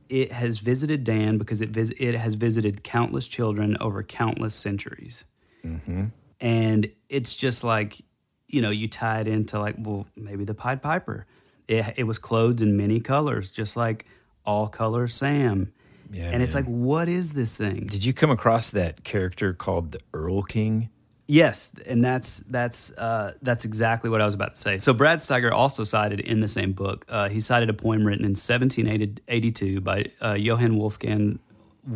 it has visited dan because it, vis- it has visited countless children over countless centuries. Mm-hmm. and it's just like you know you tie it into like well maybe the pied piper. It, it was clothed in many colors just like all colors sam Yeah, and it's like what is this thing? Did you come across that character called the Earl King? yes and that's that's uh, that's exactly what i was about to say. So brad steiger also cited in the same book uh, he cited a poem written in 1782 by uh, johann wolfgang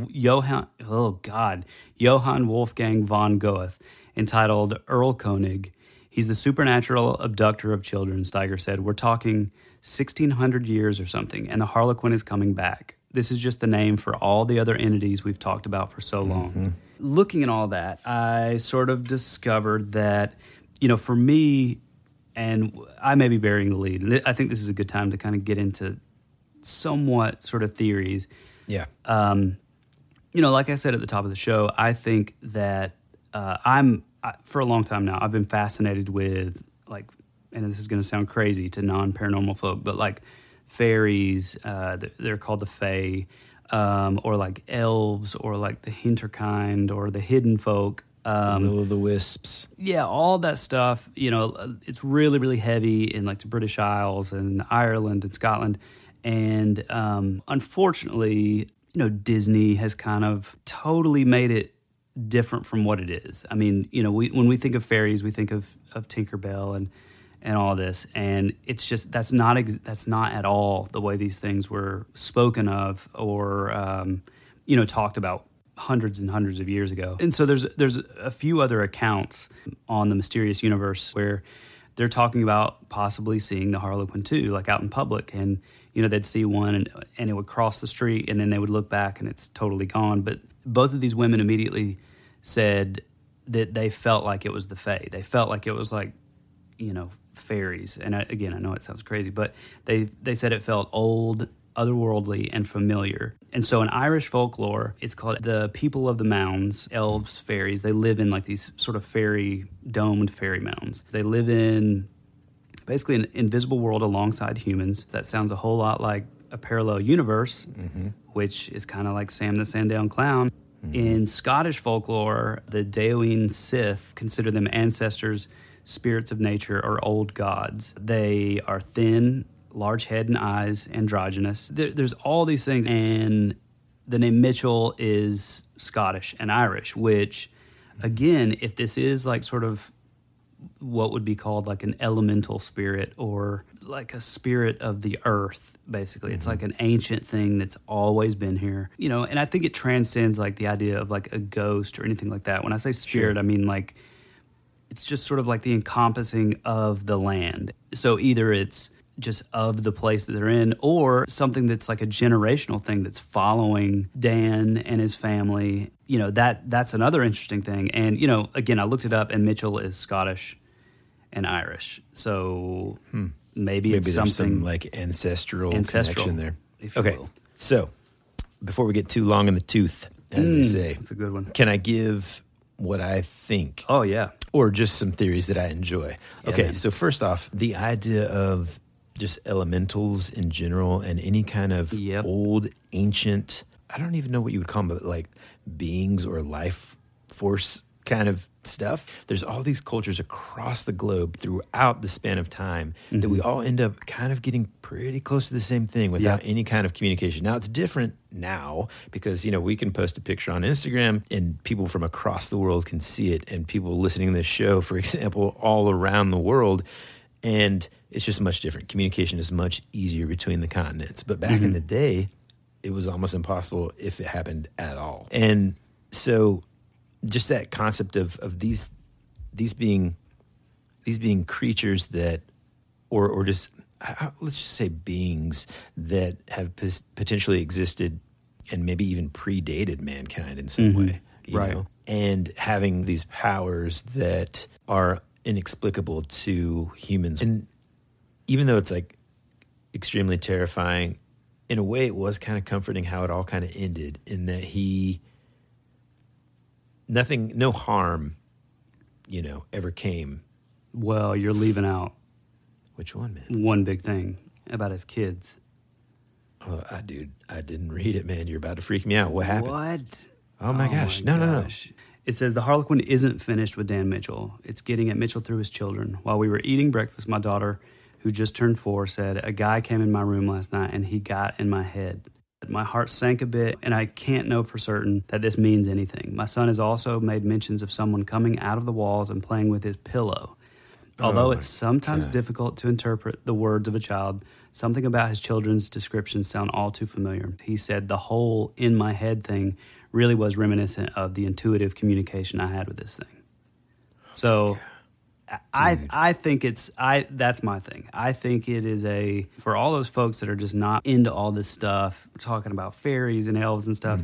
johann oh god johann wolfgang von goethe entitled Erlkönig. He's the supernatural abductor of children steiger said. We're talking 1600 years or something and the harlequin is coming back this is just the name for all the other entities we've talked about for so long looking at all that, I sort of discovered that, you know, for me, and I may be burying the lead. I think this is a good time to kind of get into somewhat sort of theories. Yeah. Um, you know, like I said at the top of the show, I think that uh, I'm I, for a long time now. I've been fascinated with like, and this is going to sound crazy to non paranormal folk, but like fairies. Uh, they're called the Fae, um, or like elves, or like the Hinterkind, or the Hidden Folk. Um, Will of the Wisps. yeah, all that stuff. You know, uh, it's really, really heavy in like the British Isles and Ireland and Scotland. And um, unfortunately, you know, Disney has kind of totally made it different from what it is. I mean, you know, we, when we think of fairies, we think of, of Tinkerbell and and all this, and it's just that's not ex- that's not at all the way these things were spoken of or um, you know talked about hundreds and hundreds of years ago. And so there's there's a few other accounts on the mysterious universe where they're talking about possibly seeing the Harlequin too, like out in public, and you know they'd see one and and it would cross the street, and then they would look back and it's totally gone. But both of these women immediately said that they felt like it was the Fae. They felt like it was like you know fairies. And I, again, I know it sounds crazy, but they they said it felt old, otherworldly, and familiar. And so in Irish folklore, it's called the people of the mounds, elves, fairies. They live in like these sort of fairy domed fairy mounds. They live in basically an invisible world alongside humans. That sounds a whole lot like a parallel universe, mm-hmm. which is kind of like Sam the Sandown Clown. Mm-hmm. In Scottish folklore, the Daoine Sith consider them ancestors, spirits of nature, or old gods. They are thin, large head and eyes, androgynous. There, there's all these things, and the name Mitchell is Scottish and Irish, which, again, if this is like sort of what would be called like an elemental spirit or like a spirit of the earth basically it's like mm-hmm. an ancient thing that's always been here you know and i think it transcends like the idea of like a ghost or anything like that when i say spirit i mean like it's just sort of like the encompassing of the land. So either it's just of the place that they're in or something that's like a generational thing that's following Dan and his family. You know that that's another interesting thing. And you know again I looked it up and Mitchell is Scottish and Irish. So maybe, Maybe it's something some like ancestral, ancestral, connection there. Okay, so before we get too long in the tooth, as they Mm, say, that's a good one. Can I give what I think? Oh yeah, or just some theories that I enjoy. Yeah, okay, man. so first off, the idea of just elementals in general and any kind of old, ancient, I don't even know what you would call them, but like beings or life force kind of stuff. There's all these cultures across the globe throughout the span of time that we Mhm. all end up kind of getting pretty close to the same thing without Yeah. any kind of communication. Now it's different now because you know we can post a picture on Instagram and people from across the world can see it and people listening to this show for example all around the world and it's just much different. Communication is much easier between the continents. But back in Mhm. the day, it was almost impossible if it happened at all. And so just that concept of of these these being these being creatures that or or just I- let's just say beings that have pos- potentially existed and maybe even predated mankind in some Mhm. way you Right. know and having these powers that are inexplicable to humans and even though it's like extremely terrifying in a way it was kind of comforting how it all kind of ended in that he nothing no harm you know ever came. Well you're leaving out which one man? one big thing about his kids. Oh I, dude i didn't read it man. You're about to freak me out. What happened? What? oh my oh gosh. No no no. It says the Harlequin isn't finished with Dan Mitchell. It's getting at Mitchell through his children. While we were eating breakfast, my daughter, who just turned four, said, A guy came in my room last night and he got in my head. My heart sank a bit, and I can't know for certain that this means anything. My son has also made mentions of someone coming out of the walls and playing with his pillow. Although Oh it's sometimes God. difficult to interpret the words of a child, something about his children's descriptions sound all too familiar. He said the whole in my head thing really was reminiscent of the intuitive communication I had with this thing. So I I think it's I that's my thing. I think it is a for all those folks that are just not into all this stuff, talking about fairies and elves and stuff.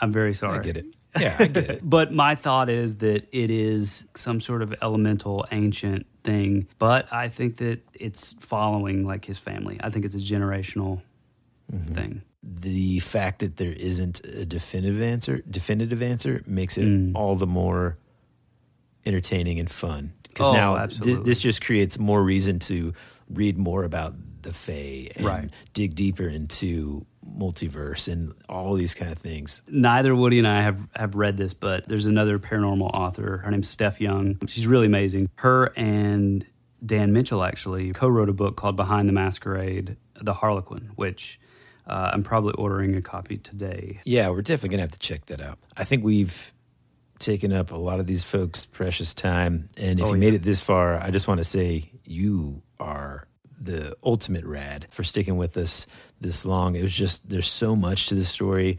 I'm very sorry. Mm-hmm. get it. Yeah, I get it. but my thought is that it is some sort of elemental ancient thing. But I think that it's following like his family. I think it's a generational Mm-hmm. thing. the fact that there isn't a definitive answer definitive answer makes it Mm. all the more entertaining and fun because Oh, now absolutely. this just creates more reason to read more about the Fae and Right. dig deeper into multiverse and all these kind of things. Neither Woody and I have, have read this, but there's another paranormal author. Her name's Steph Young. She's really amazing. Her and Dan Mitchell actually co wrote a book called Behind the Masquerade The Harlequin, which uh, I'm probably ordering a copy today. Yeah, we're definitely going to have to check that out. I think we've taken up a lot of these folks' precious time. And if Oh, you yeah. made it this far, I just want to say you are the ultimate rad for sticking with us this long. It was just, there's so much to this story.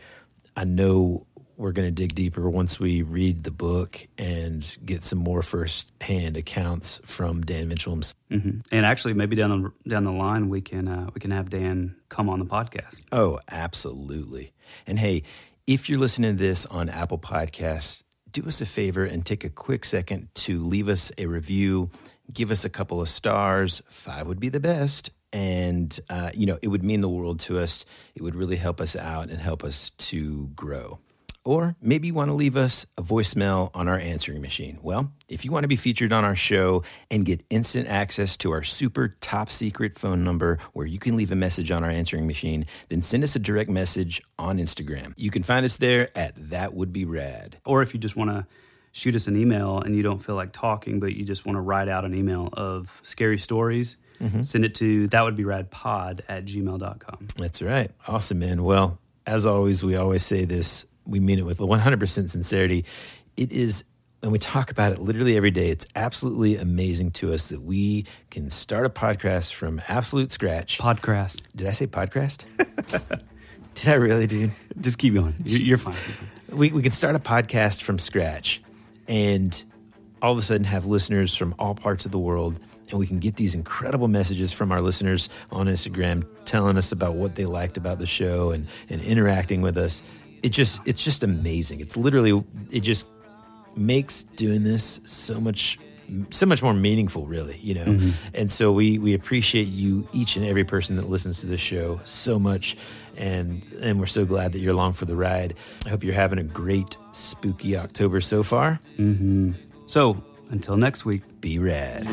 I know we're going to dig deeper once we read the book and get some more first hand accounts from Dan Mitchell himself. hmm And actually, maybe down the down the line, we can uh, we can have Dan come on the podcast. Oh, absolutely. And hey, if you're listening to this on Apple Podcasts, do us a favor and take a quick second to leave us a review. Give us a couple of stars. Five would be the best. And, uh, you know, it would mean the world to us. It would really help us out and help us to grow. Or maybe you want to leave us a voicemail on our answering machine. Well, if you want to be featured on our show and get instant access to our super top secret phone number where you can leave a message on our answering machine, then send us a direct message on Instagram. You can find us there at That Would Be Rad. Or if you just want to shoot us an email and you don't feel like talking, but you just want to write out an email of scary stories, mm-hmm. send it to that would be radpod at gmail.com. That's right. Awesome, man. Well, as always, we always say this, we mean it with 100% sincerity. It is, and we talk about it literally every day, it's absolutely amazing to us that we can start a podcast from absolute scratch. Podcast. Did I say podcast? Did I really, dude? Just keep going. You're, fine. You're fine. We, we can start a podcast from scratch and all of a sudden have listeners from all parts of the world. And we can get these incredible messages from our listeners on Instagram telling us about what they liked about the show and, and interacting with us. It just it's just amazing. It's literally it just makes doing this so much so much more meaningful really you know? And so we we appreciate you each and every person that listens to the show so much and and we're so glad that you're along for the ride. I hope you're having a great spooky october so far. Mm-hmm. So until next week, be rad